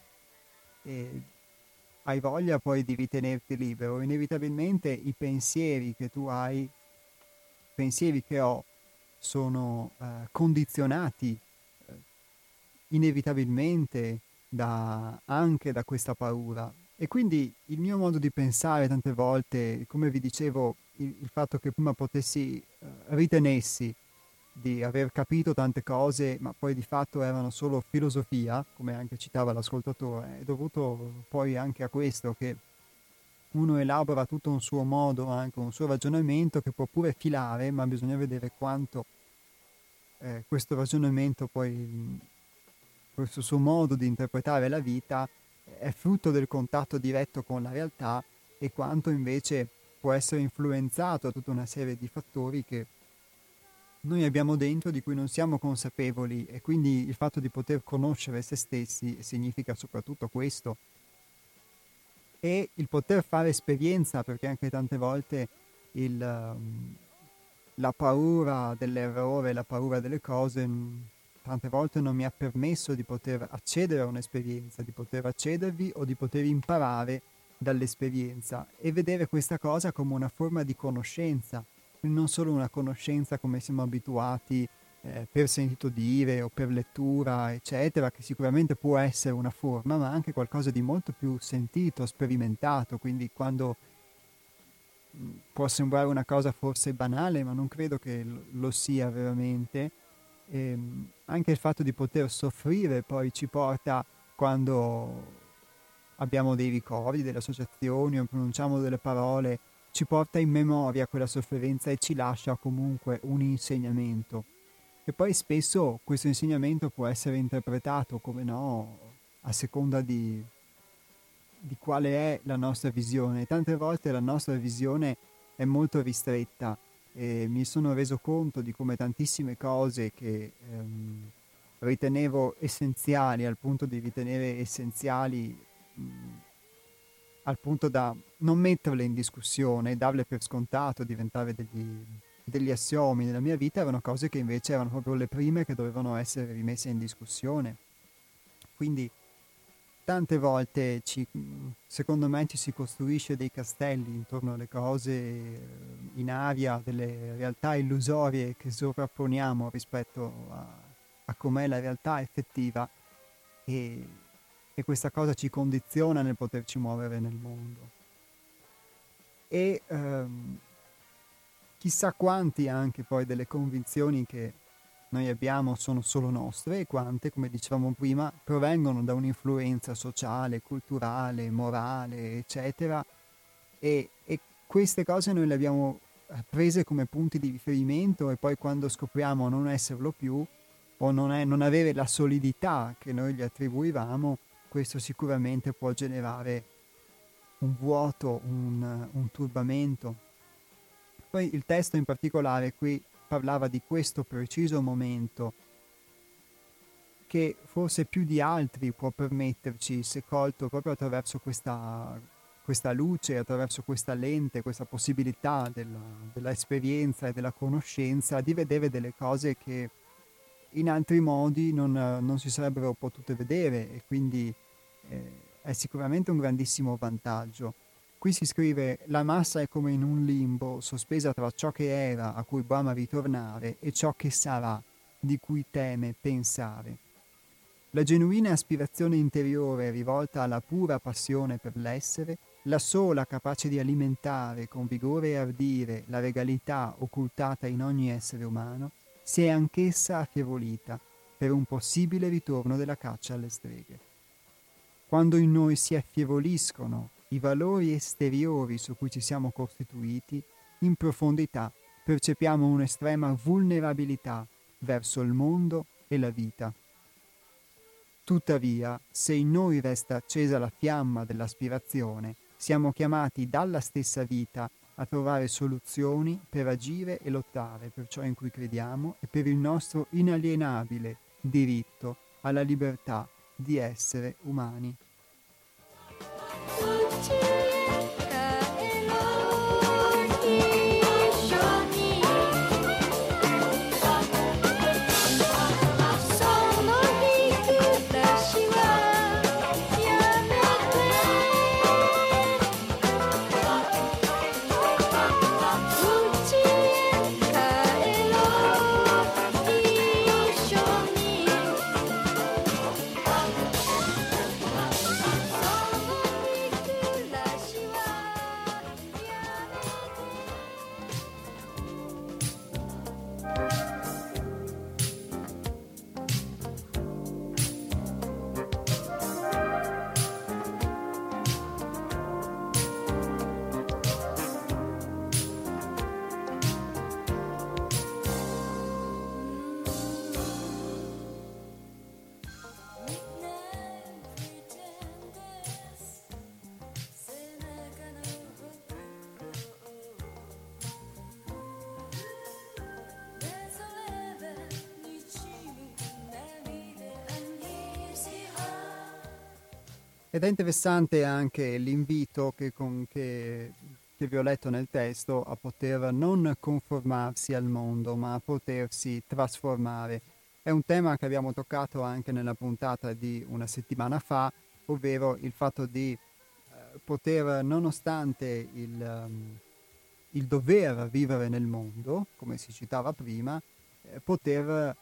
hai voglia poi di ritenerti libero, inevitabilmente i pensieri che tu hai, pensieri che ho, sono eh, condizionati eh, inevitabilmente da, anche da questa paura. E quindi il mio modo di pensare tante volte, come vi dicevo, il, il fatto che prima potessi, eh, ritenessi di aver capito tante cose, ma poi di fatto erano solo filosofia, come anche citava l'ascoltatore, è dovuto poi anche a questo che uno elabora tutto un suo modo, anche un suo ragionamento che può pure filare, ma bisogna vedere quanto eh, questo ragionamento poi, questo suo modo di interpretare la vita è frutto del contatto diretto con la realtà e quanto invece può essere influenzato da tutta una serie di fattori che noi abbiamo dentro di cui non siamo consapevoli. E quindi il fatto di poter conoscere se stessi significa soprattutto questo. E il poter fare esperienza perché anche tante volte il, um, la paura dell'errore, la paura delle cose tante volte non mi ha permesso di poter accedere a un'esperienza, di poter accedervi o di poter imparare dall'esperienza e vedere questa cosa come una forma di conoscenza non solo una conoscenza come siamo abituati eh, per sentito dire o per lettura, eccetera, che sicuramente può essere una forma, ma anche qualcosa di molto più sentito, sperimentato, quindi quando mm, può sembrare una cosa forse banale, ma non credo che lo sia veramente. E ehm, anche il fatto di poter soffrire poi ci porta quando abbiamo dei ricordi, delle associazioni o pronunciamo delle parole ci porta in memoria quella sofferenza e ci lascia comunque un insegnamento. E poi spesso questo insegnamento può essere interpretato, come no, a seconda di, di quale è la nostra visione. Tante volte la nostra visione è molto ristretta e mi sono reso conto di come tantissime cose che ehm, ritenevo essenziali, al punto di ritenere essenziali mh, al punto da non metterle in discussione, darle per scontato, diventare degli, degli assiomi nella mia vita, erano cose che invece erano proprio le prime che dovevano essere rimesse in discussione. Quindi tante volte ci, secondo me ci si costruisce dei castelli intorno alle cose eh, in aria, delle realtà illusorie che sovrapponiamo rispetto a, a com'è la realtà effettiva e e questa cosa ci condiziona nel poterci muovere nel mondo. E ehm, chissà quanti anche poi delle convinzioni che noi abbiamo sono solo nostre e quante, come dicevamo prima, provengono da un'influenza sociale, culturale, morale, eccetera. E, e queste cose noi le abbiamo eh, prese come punti di riferimento e poi quando scopriamo non esserlo più o non, è, non avere la solidità che noi gli attribuivamo, questo sicuramente può generare un vuoto, un, un turbamento. Poi il testo in particolare qui parlava di questo preciso momento che forse più di altri può permetterci, se colto proprio attraverso questa, questa luce, attraverso questa lente, questa possibilità della, dell'esperienza e della conoscenza, di vedere delle cose che in altri modi non, non si sarebbero potute vedere e quindi eh, è sicuramente un grandissimo vantaggio. Qui si scrive la massa è come in un limbo, sospesa tra ciò che era, a cui brama ritornare, e ciò che sarà, di cui teme pensare. La genuina aspirazione interiore rivolta alla pura passione per l'essere, la sola capace di alimentare con vigore e ardire la regalità occultata in ogni essere umano, si è anch'essa affievolita per un possibile ritorno della caccia alle streghe. Quando in noi si affievoliscono i valori esteriori su cui ci siamo costituiti, in profondità percepiamo un'estrema vulnerabilità verso il mondo e la vita. Tuttavia, se in noi resta accesa la fiamma dell'aspirazione, siamo chiamati dalla stessa vita a trovare soluzioni per agire e lottare per ciò in cui crediamo e per il nostro inalienabile diritto alla libertà di essere umani. you. Ed è interessante anche l'invito che, con, che, che, vi ho letto nel testo a poter non conformarsi al mondo, ma a potersi trasformare. È un tema che abbiamo toccato anche nella puntata di una settimana fa, ovvero il fatto di eh, poter, nonostante il, um, il, dover vivere nel mondo, come si citava prima, eh, poter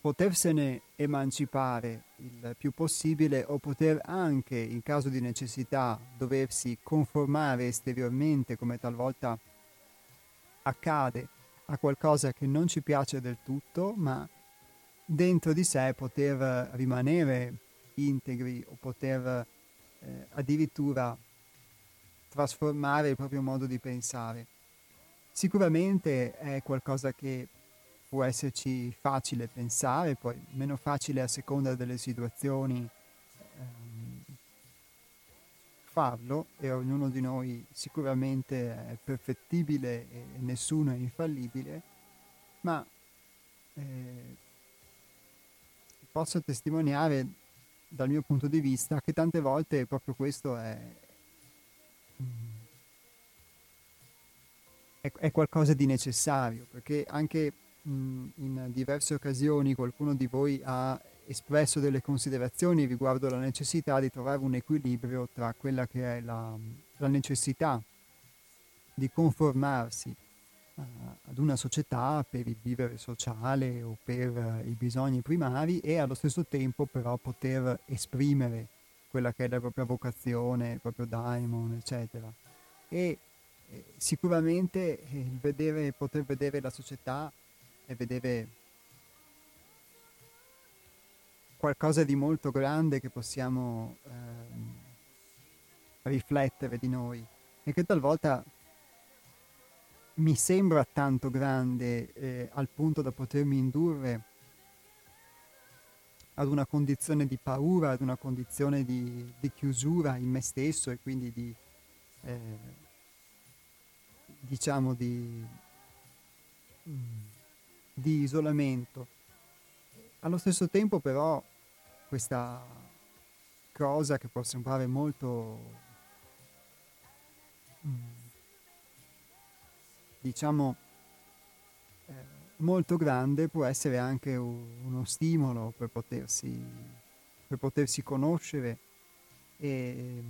potersene emancipare il più possibile o poter anche, in caso di necessità, doversi conformare esteriormente, come talvolta accade, a qualcosa che non ci piace del tutto, ma dentro di sé poter rimanere integri o poter eh, addirittura trasformare il proprio modo di pensare. Sicuramente è qualcosa che può esserci facile pensare, poi meno facile a seconda delle situazioni ehm, farlo e ognuno di noi sicuramente è perfettibile e nessuno è infallibile, ma eh, posso testimoniare dal mio punto di vista che tante volte proprio questo è, è, è qualcosa di necessario, perché anche in diverse occasioni qualcuno di voi ha espresso delle considerazioni riguardo la necessità di trovare un equilibrio tra quella che è la, la necessità di conformarsi uh, ad una società per il vivere sociale o per uh, i bisogni primari e allo stesso tempo però poter esprimere quella che è la propria vocazione, il proprio daimon, eccetera. E eh, sicuramente il vedere, poter vedere la società e vedere qualcosa di molto grande che possiamo ehm, riflettere di noi e che talvolta mi sembra tanto grande eh, al punto da potermi indurre ad una condizione di paura, ad una condizione di, di chiusura in me stesso e quindi di, eh, diciamo, di... Mm, di isolamento. Allo stesso tempo però questa cosa che può sembrare molto, mm, diciamo, eh, molto grande può essere anche uno stimolo per potersi, per potersi conoscere e,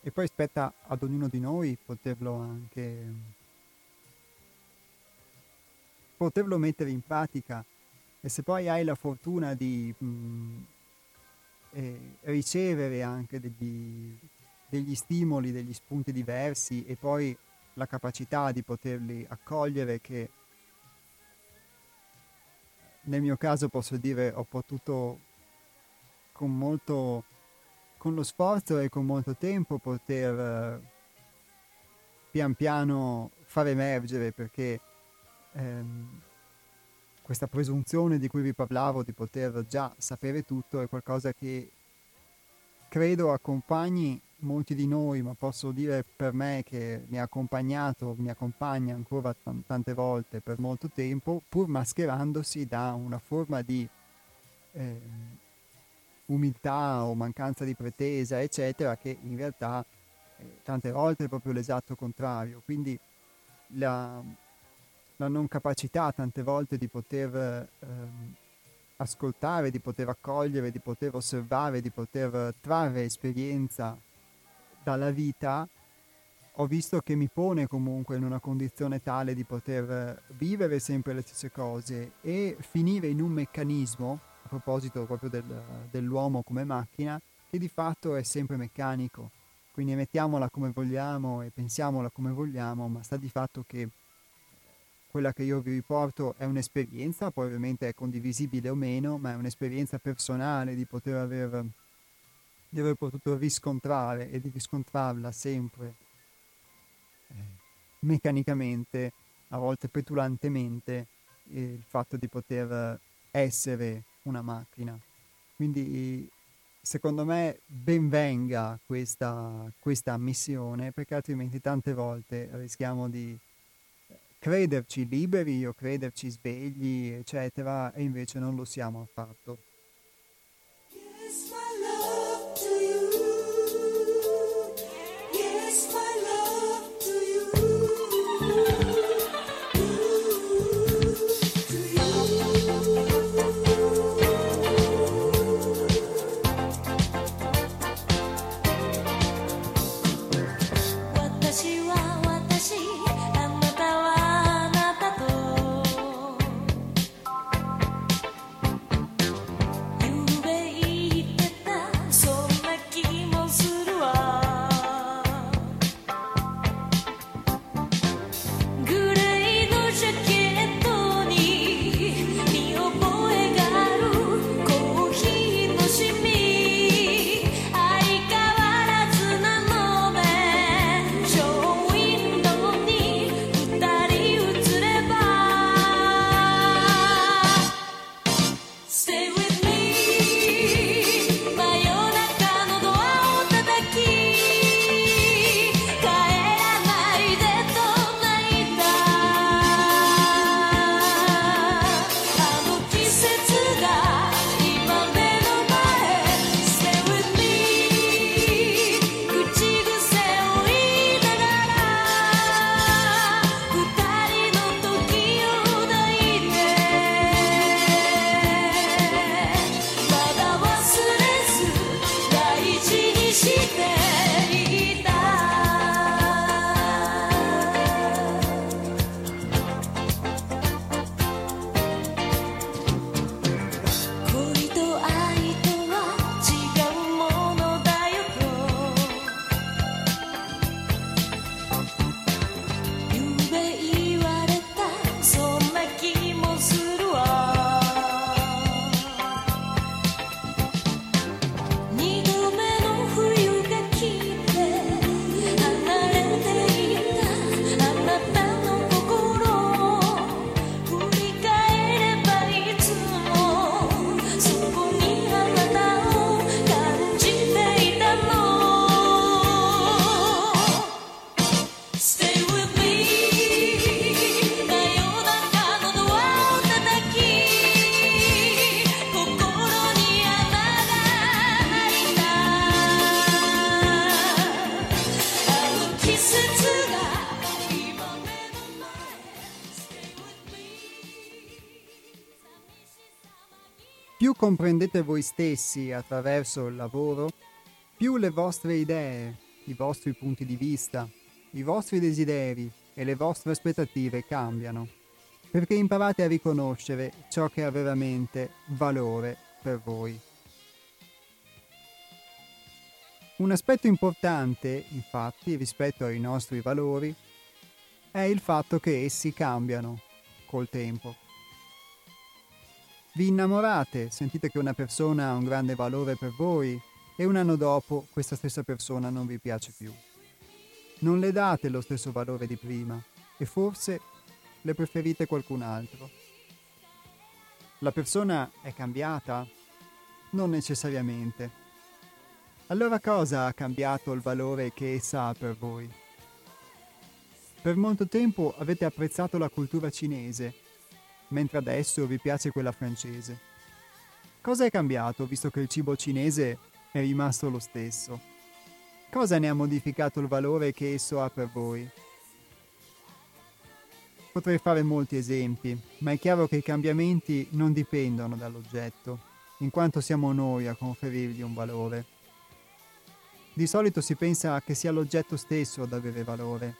e poi spetta ad ognuno di noi poterlo anche poterlo mettere in pratica. E se poi hai la fortuna di mh, mm, eh, ricevere anche degli, degli stimoli, degli spunti diversi e poi la capacità di poterli accogliere che nel mio caso posso dire ho potuto con molto con lo sforzo e con molto tempo poter eh, pian piano far emergere perché ehm, questa presunzione di cui vi parlavo di poter già sapere tutto è qualcosa che credo accompagni molti di noi, ma posso dire per me che mi ha accompagnato, mi accompagna ancora t- tante volte per molto tempo, pur mascherandosi da una forma di eh, umiltà o mancanza di pretesa, eccetera, che in realtà eh, tante volte è proprio l'esatto contrario. Quindi la, la non capacità tante volte di poter ehm, ascoltare, di poter accogliere, di poter osservare, di poter trarre esperienza dalla vita, ho visto che mi pone comunque in una condizione tale di poter vivere sempre le stesse cose e finire in un meccanismo, a proposito proprio del, dell'uomo come macchina, che di fatto è sempre meccanico. Quindi mettiamola come vogliamo e pensiamola come vogliamo, ma sta di fatto che quella che io vi riporto è un'esperienza, poi ovviamente è condivisibile o meno, ma è un'esperienza personale di poter aver, di aver potuto riscontrare e di riscontrarla sempre eh, meccanicamente, a volte petulantemente, eh, il fatto di poter essere una macchina. Quindi secondo me ben venga questa, questa ammissione perché altrimenti tante volte rischiamo di crederci liberi o crederci svegli, eccetera, e invece non lo siamo affatto. Comprendete voi stessi attraverso il lavoro, più le vostre idee, i vostri punti di vista, i vostri desideri e le vostre aspettative cambiano, perché imparate a riconoscere ciò che ha veramente valore per voi. Un aspetto importante, infatti, rispetto ai nostri valori, è il fatto che essi cambiano col tempo. Vi innamorate, sentite che una persona ha un grande valore per voi e un anno dopo questa stessa persona non vi piace più. Non le date lo stesso valore di prima e forse le preferite qualcun altro. La persona è cambiata? Non necessariamente. Allora cosa ha cambiato il valore che essa ha per voi? Per molto tempo avete apprezzato la cultura cinese, mentre adesso vi piace quella francese. Cosa è cambiato visto che il cibo cinese è rimasto lo stesso? Cosa ne ha modificato il valore che esso ha per voi? Potrei fare molti esempi, ma è chiaro che i cambiamenti non dipendono dall'oggetto, in quanto siamo noi a conferirgli un valore. Di solito si pensa che sia l'oggetto stesso ad avere valore,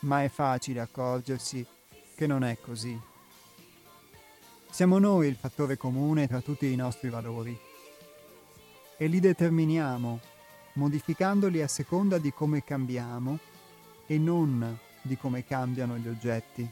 ma è facile accorgersi che non è così. Siamo noi il fattore comune tra tutti i nostri valori e li determiniamo modificandoli a seconda di come cambiamo e non di come cambiano gli oggetti.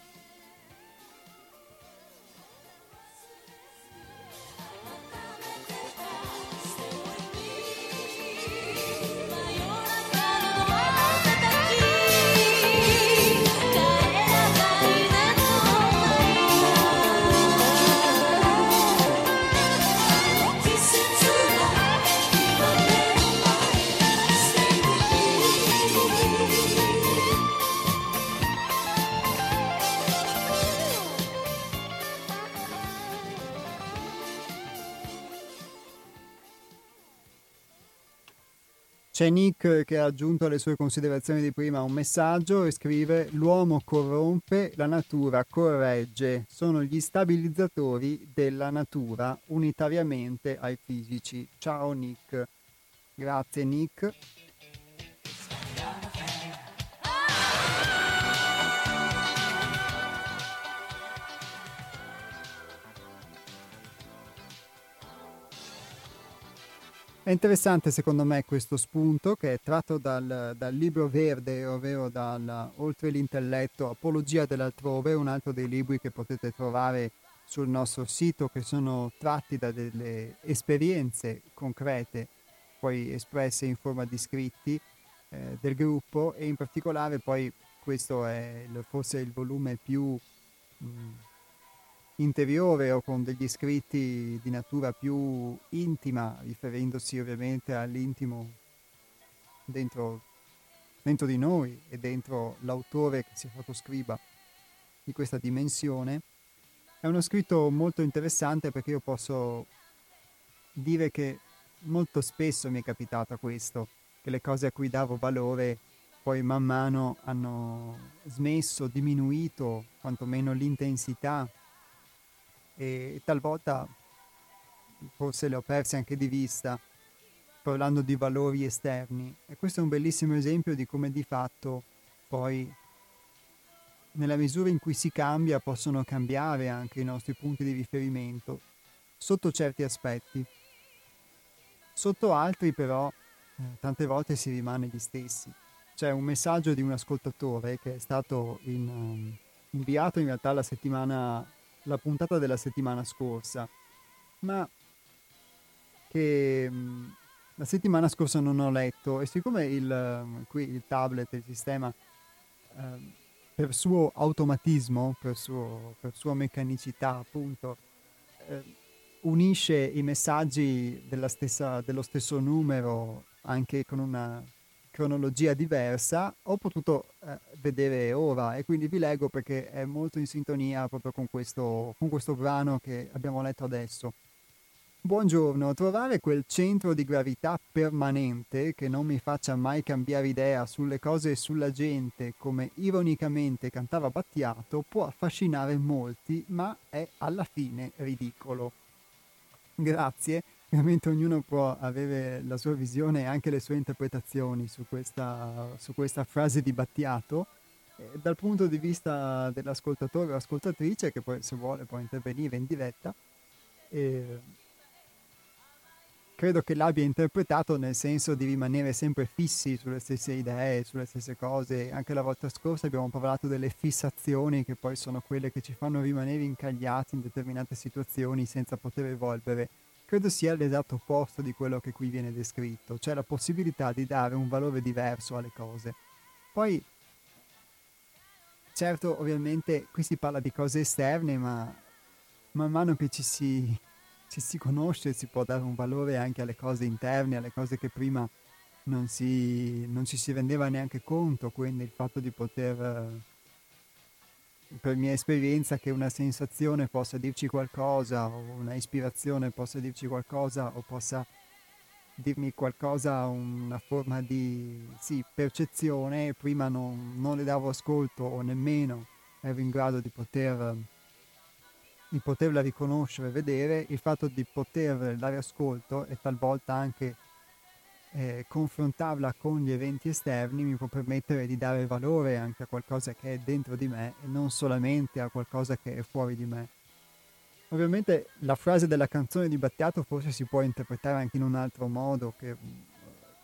C'è Nick che ha aggiunto alle sue considerazioni di prima un messaggio e scrive l'uomo corrompe, la natura corregge, sono gli stabilizzatori della natura unitariamente ai fisici. Ciao Nick. Grazie Nick. È interessante secondo me questo spunto che è tratto dal, dal, libro verde, ovvero dal Oltre l'intelletto, Apologia dell'altrove, un altro dei libri che potete trovare sul nostro sito che sono tratti da delle esperienze concrete, poi espresse in forma di scritti eh, del gruppo e in particolare poi questo è forse il volume più... Mh, interiore o con degli scritti di natura più intima, riferendosi ovviamente all'intimo dentro, dentro di noi e dentro l'autore che si è fatto scriba di questa dimensione. È uno scritto molto interessante perché io posso dire che molto spesso mi è capitato questo, che le cose a cui davo valore poi man mano hanno smesso, diminuito quantomeno l'intensità e talvolta forse le ho perse anche di vista parlando di valori esterni. E questo è un bellissimo esempio di come di fatto poi nella misura in cui si cambia possono cambiare anche i nostri punti di riferimento sotto certi aspetti. Sotto altri però eh, tante volte si rimane gli stessi. C'è un messaggio di un ascoltatore che è stato in, um, inviato in realtà la settimana la puntata della settimana scorsa, ma che mm, la settimana scorsa non ho letto e siccome il, mm, qui il tablet, il sistema, eh, per suo automatismo, per, suo, per sua meccanicità appunto, eh, unisce i messaggi stessa, dello stesso numero anche con una cronologia diversa, ho potuto eh, vedere ora e quindi vi leggo perché è molto in sintonia proprio con questo, con questo brano che abbiamo letto adesso. Buongiorno, trovare quel centro di gravità permanente che non mi faccia mai cambiare idea sulle cose e sulla gente, come ironicamente cantava Battiato, può affascinare molti, ma è alla fine ridicolo. Grazie. Ovviamente ognuno può avere la sua visione e anche le sue interpretazioni su questa, su questa frase di Battiato. Dal punto di vista dell'ascoltatore o ascoltatrice, che poi se vuole può intervenire in diretta, e credo che l'abbia interpretato nel senso di rimanere sempre fissi sulle stesse idee, sulle stesse cose. Anche la volta scorsa abbiamo parlato delle fissazioni che poi sono quelle che ci fanno rimanere incagliati in determinate situazioni senza poter evolvere credo sia l'esatto opposto di quello che qui viene descritto, cioè la possibilità di dare un valore diverso alle cose. Poi, certo, ovviamente qui si parla di cose esterne, ma man mano che ci si, ci si conosce si può dare un valore anche alle cose interne, alle cose che prima non, si, non ci si rendeva neanche conto, quindi il fatto di poter per mia esperienza che una sensazione possa dirci qualcosa o una ispirazione possa dirci qualcosa o possa dirmi qualcosa, una forma di sì, percezione, prima non, non, le davo ascolto o nemmeno ero in grado di, poter, di poterla riconoscere, vedere, il fatto di poter dare ascolto e talvolta anche eh, confrontarla con gli eventi esterni mi può permettere di dare valore anche a qualcosa che è dentro di me e non solamente a qualcosa che è fuori di me. Ovviamente la frase della canzone di Battiato forse si può interpretare anche in un altro modo, che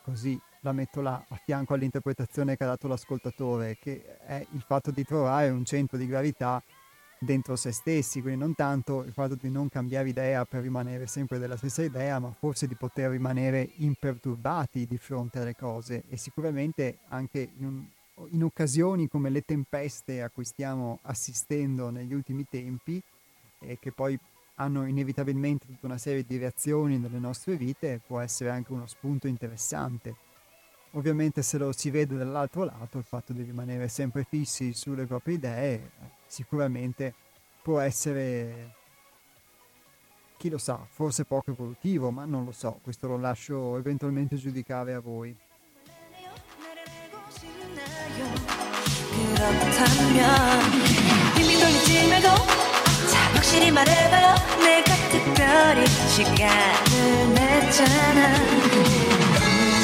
così la metto là a fianco all'interpretazione che ha dato l'ascoltatore, che è il fatto di trovare un centro di gravità dentro se stessi, quindi non tanto il fatto di non cambiare idea per rimanere sempre della stessa idea, ma forse di poter rimanere imperturbati di fronte alle cose e sicuramente anche in, un, in occasioni come le tempeste a cui stiamo assistendo negli ultimi tempi e che poi hanno inevitabilmente tutta una serie di reazioni nelle nostre vite, può essere anche uno spunto interessante. Ovviamente se lo si vede dall'altro lato, il fatto di rimanere sempre fissi sulle proprie idee sicuramente può essere, chi lo sa, forse poco evolutivo, ma non lo so, questo lo lascio eventualmente giudicare a voi. 확실히 말해봐요 내가 특별히 시간을 냈잖아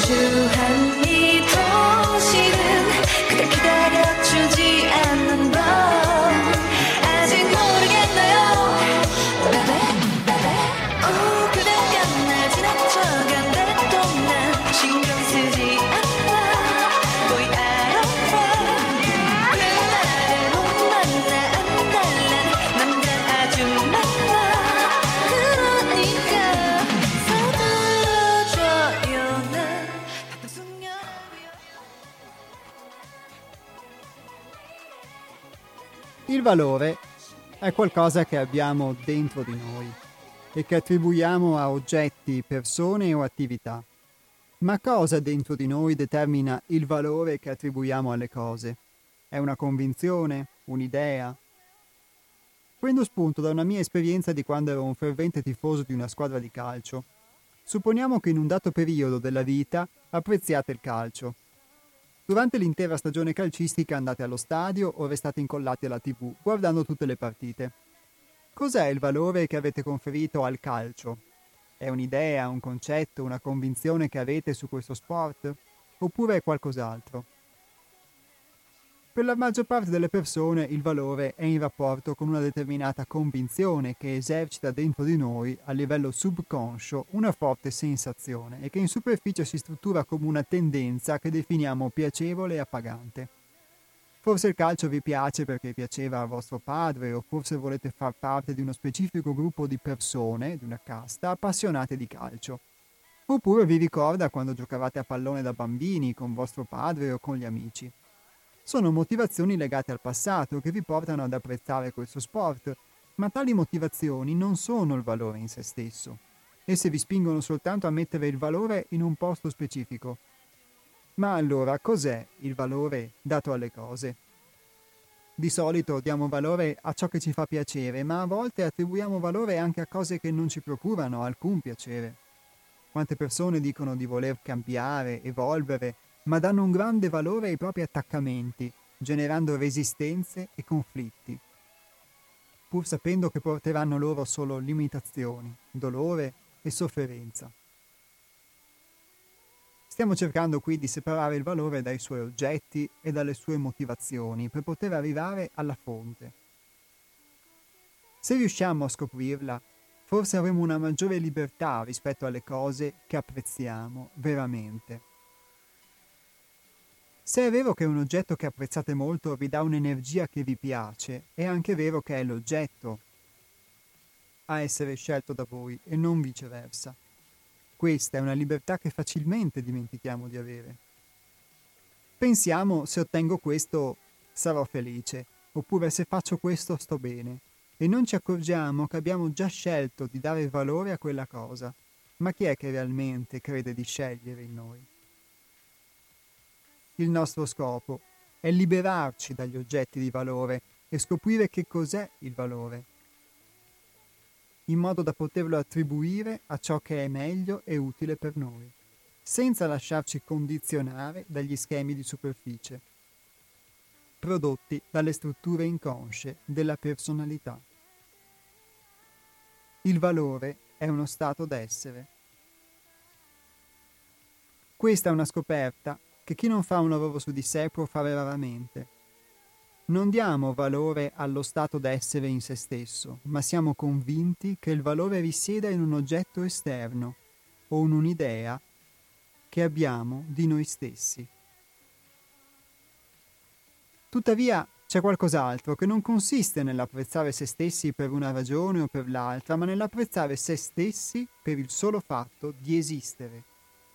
분주한 我心 valore è qualcosa che abbiamo dentro di noi e che attribuiamo a oggetti, persone o attività. Ma cosa dentro di noi determina il valore che attribuiamo alle cose? È una convinzione? Un'idea? Prendo spunto da una mia esperienza di quando ero un fervente tifoso di una squadra di calcio. Supponiamo che in un dato periodo della vita apprezziate il calcio Durante l'intera stagione calcistica andate allo stadio o restate incollati alla tv guardando tutte le partite. Cos'è il valore che avete conferito al calcio? È un'idea, un concetto, una convinzione che avete su questo sport? Oppure è qualcos'altro? Per la maggior parte delle persone il valore è in rapporto con una determinata convinzione che esercita dentro di noi a livello subconscio una forte sensazione e che in superficie si struttura come una tendenza che definiamo piacevole e appagante. Forse il calcio vi piace perché piaceva a vostro padre o forse volete far parte di uno specifico gruppo di persone, di una casta, appassionate di calcio. Oppure vi ricorda quando giocavate a pallone da bambini con vostro padre o con gli amici sono motivazioni legate al passato che vi portano ad apprezzare questo sport, ma tali motivazioni non sono il valore in se stesso. Esse vi spingono soltanto a mettere il valore in un posto specifico. Ma allora cos'è il valore dato alle cose? Di solito diamo valore a ciò che ci fa piacere, ma a volte attribuiamo valore anche a cose che non ci procurano alcun piacere. Quante persone dicono di voler cambiare, evolvere, ma danno un grande valore ai propri attaccamenti, generando resistenze e conflitti, pur sapendo che porteranno loro solo limitazioni, dolore e sofferenza. Stiamo cercando qui di separare il valore dai suoi oggetti e dalle sue motivazioni per poter arrivare alla fonte. Se riusciamo a scoprirla, forse avremo una maggiore libertà rispetto alle cose che apprezziamo veramente. Se è vero che un oggetto che apprezzate molto vi dà un'energia che vi piace, è anche vero che è l'oggetto a essere scelto da voi e non viceversa. Questa è una libertà che facilmente dimentichiamo di avere. Pensiamo se ottengo questo sarò felice, oppure se faccio questo sto bene, e non ci accorgiamo che abbiamo già scelto di dare valore a quella cosa. Ma chi è che realmente crede di scegliere in noi? Il nostro scopo è liberarci dagli oggetti di valore e scoprire che cos'è il valore in modo da poterlo attribuire a ciò che è meglio e utile per noi, senza lasciarci condizionare dagli schemi di superficie, prodotti dalle strutture inconsce della personalità. Il valore è uno stato d'essere. Questa è una scoperta che chi non fa un lavoro su di sé può fare raramente non diamo valore allo stato d'essere in se stesso, ma siamo convinti che il valore risieda in un oggetto esterno o in un'idea che abbiamo di noi stessi. Tuttavia c'è qualcos'altro che non consiste nell'apprezzare se stessi per una ragione o per l'altra, ma nell'apprezzare se stessi per il solo fatto di esistere,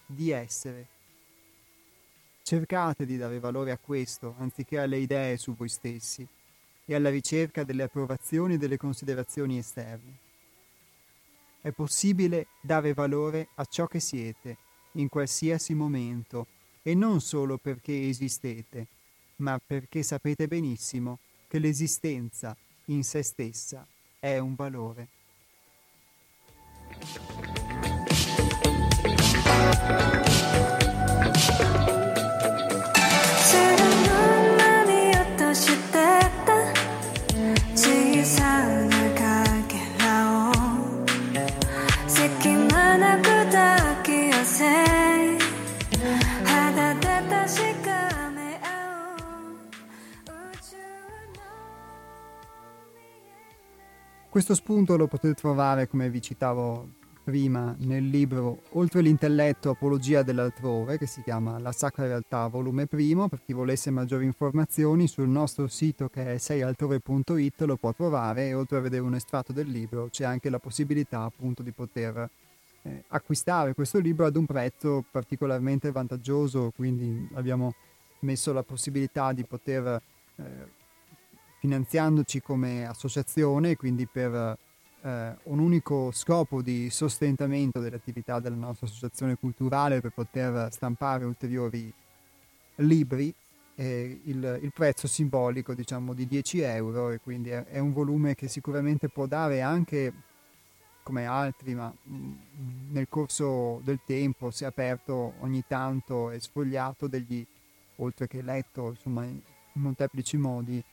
di essere. Cercate di dare valore a questo anziché alle idee su voi stessi e alla ricerca delle approvazioni e delle considerazioni esterne. È possibile dare valore a ciò che siete in qualsiasi momento e non solo perché esistete, ma perché sapete benissimo che l'esistenza in se stessa è un valore. Questo spunto lo potete trovare, come vi citavo prima, nel libro Oltre l'intelletto, apologia dell'altrove, che si chiama La Sacra Realtà, volume primo. Per chi volesse maggiori informazioni, sul nostro sito che è seialtrove.it lo può trovare e oltre a vedere un estratto del libro c'è anche la possibilità appunto di poter eh, acquistare questo libro ad un prezzo particolarmente vantaggioso, quindi abbiamo messo la possibilità di poter eh, finanziandoci come associazione, quindi per eh, un unico scopo di sostentamento dell'attività della nostra associazione culturale per poter stampare ulteriori libri, eh, il, il, prezzo simbolico diciamo di 10 euro e quindi è, è, un volume che sicuramente può dare anche come altri, ma nel corso del tempo si è aperto ogni tanto e sfogliato degli, oltre che letto insomma in molteplici modi,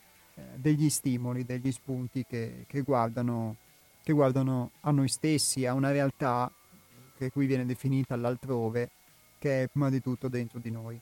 degli stimoli, degli spunti che, che, guardano, che guardano a noi stessi, a una realtà che qui viene definita l'altrove, che è prima di tutto dentro di noi.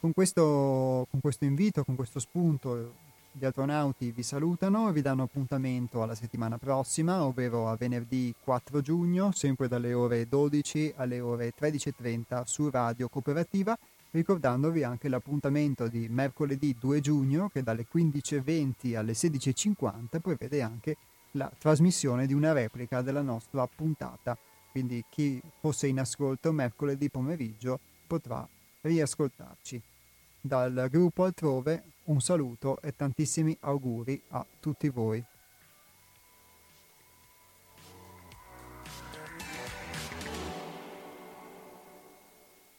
Con questo, con questo invito, con questo spunto, gli astronauti vi salutano e vi danno appuntamento alla settimana prossima, ovvero a venerdì 4 giugno, sempre dalle ore 12 alle ore 13.30 su Radio Cooperativa ricordandovi anche l'appuntamento di mercoledì 2 giugno che dalle 15.20 alle 16.50 prevede anche la trasmissione di una replica della nostra puntata, quindi chi fosse in ascolto mercoledì pomeriggio potrà riascoltarci. Dal gruppo altrove un saluto e tantissimi auguri a tutti voi.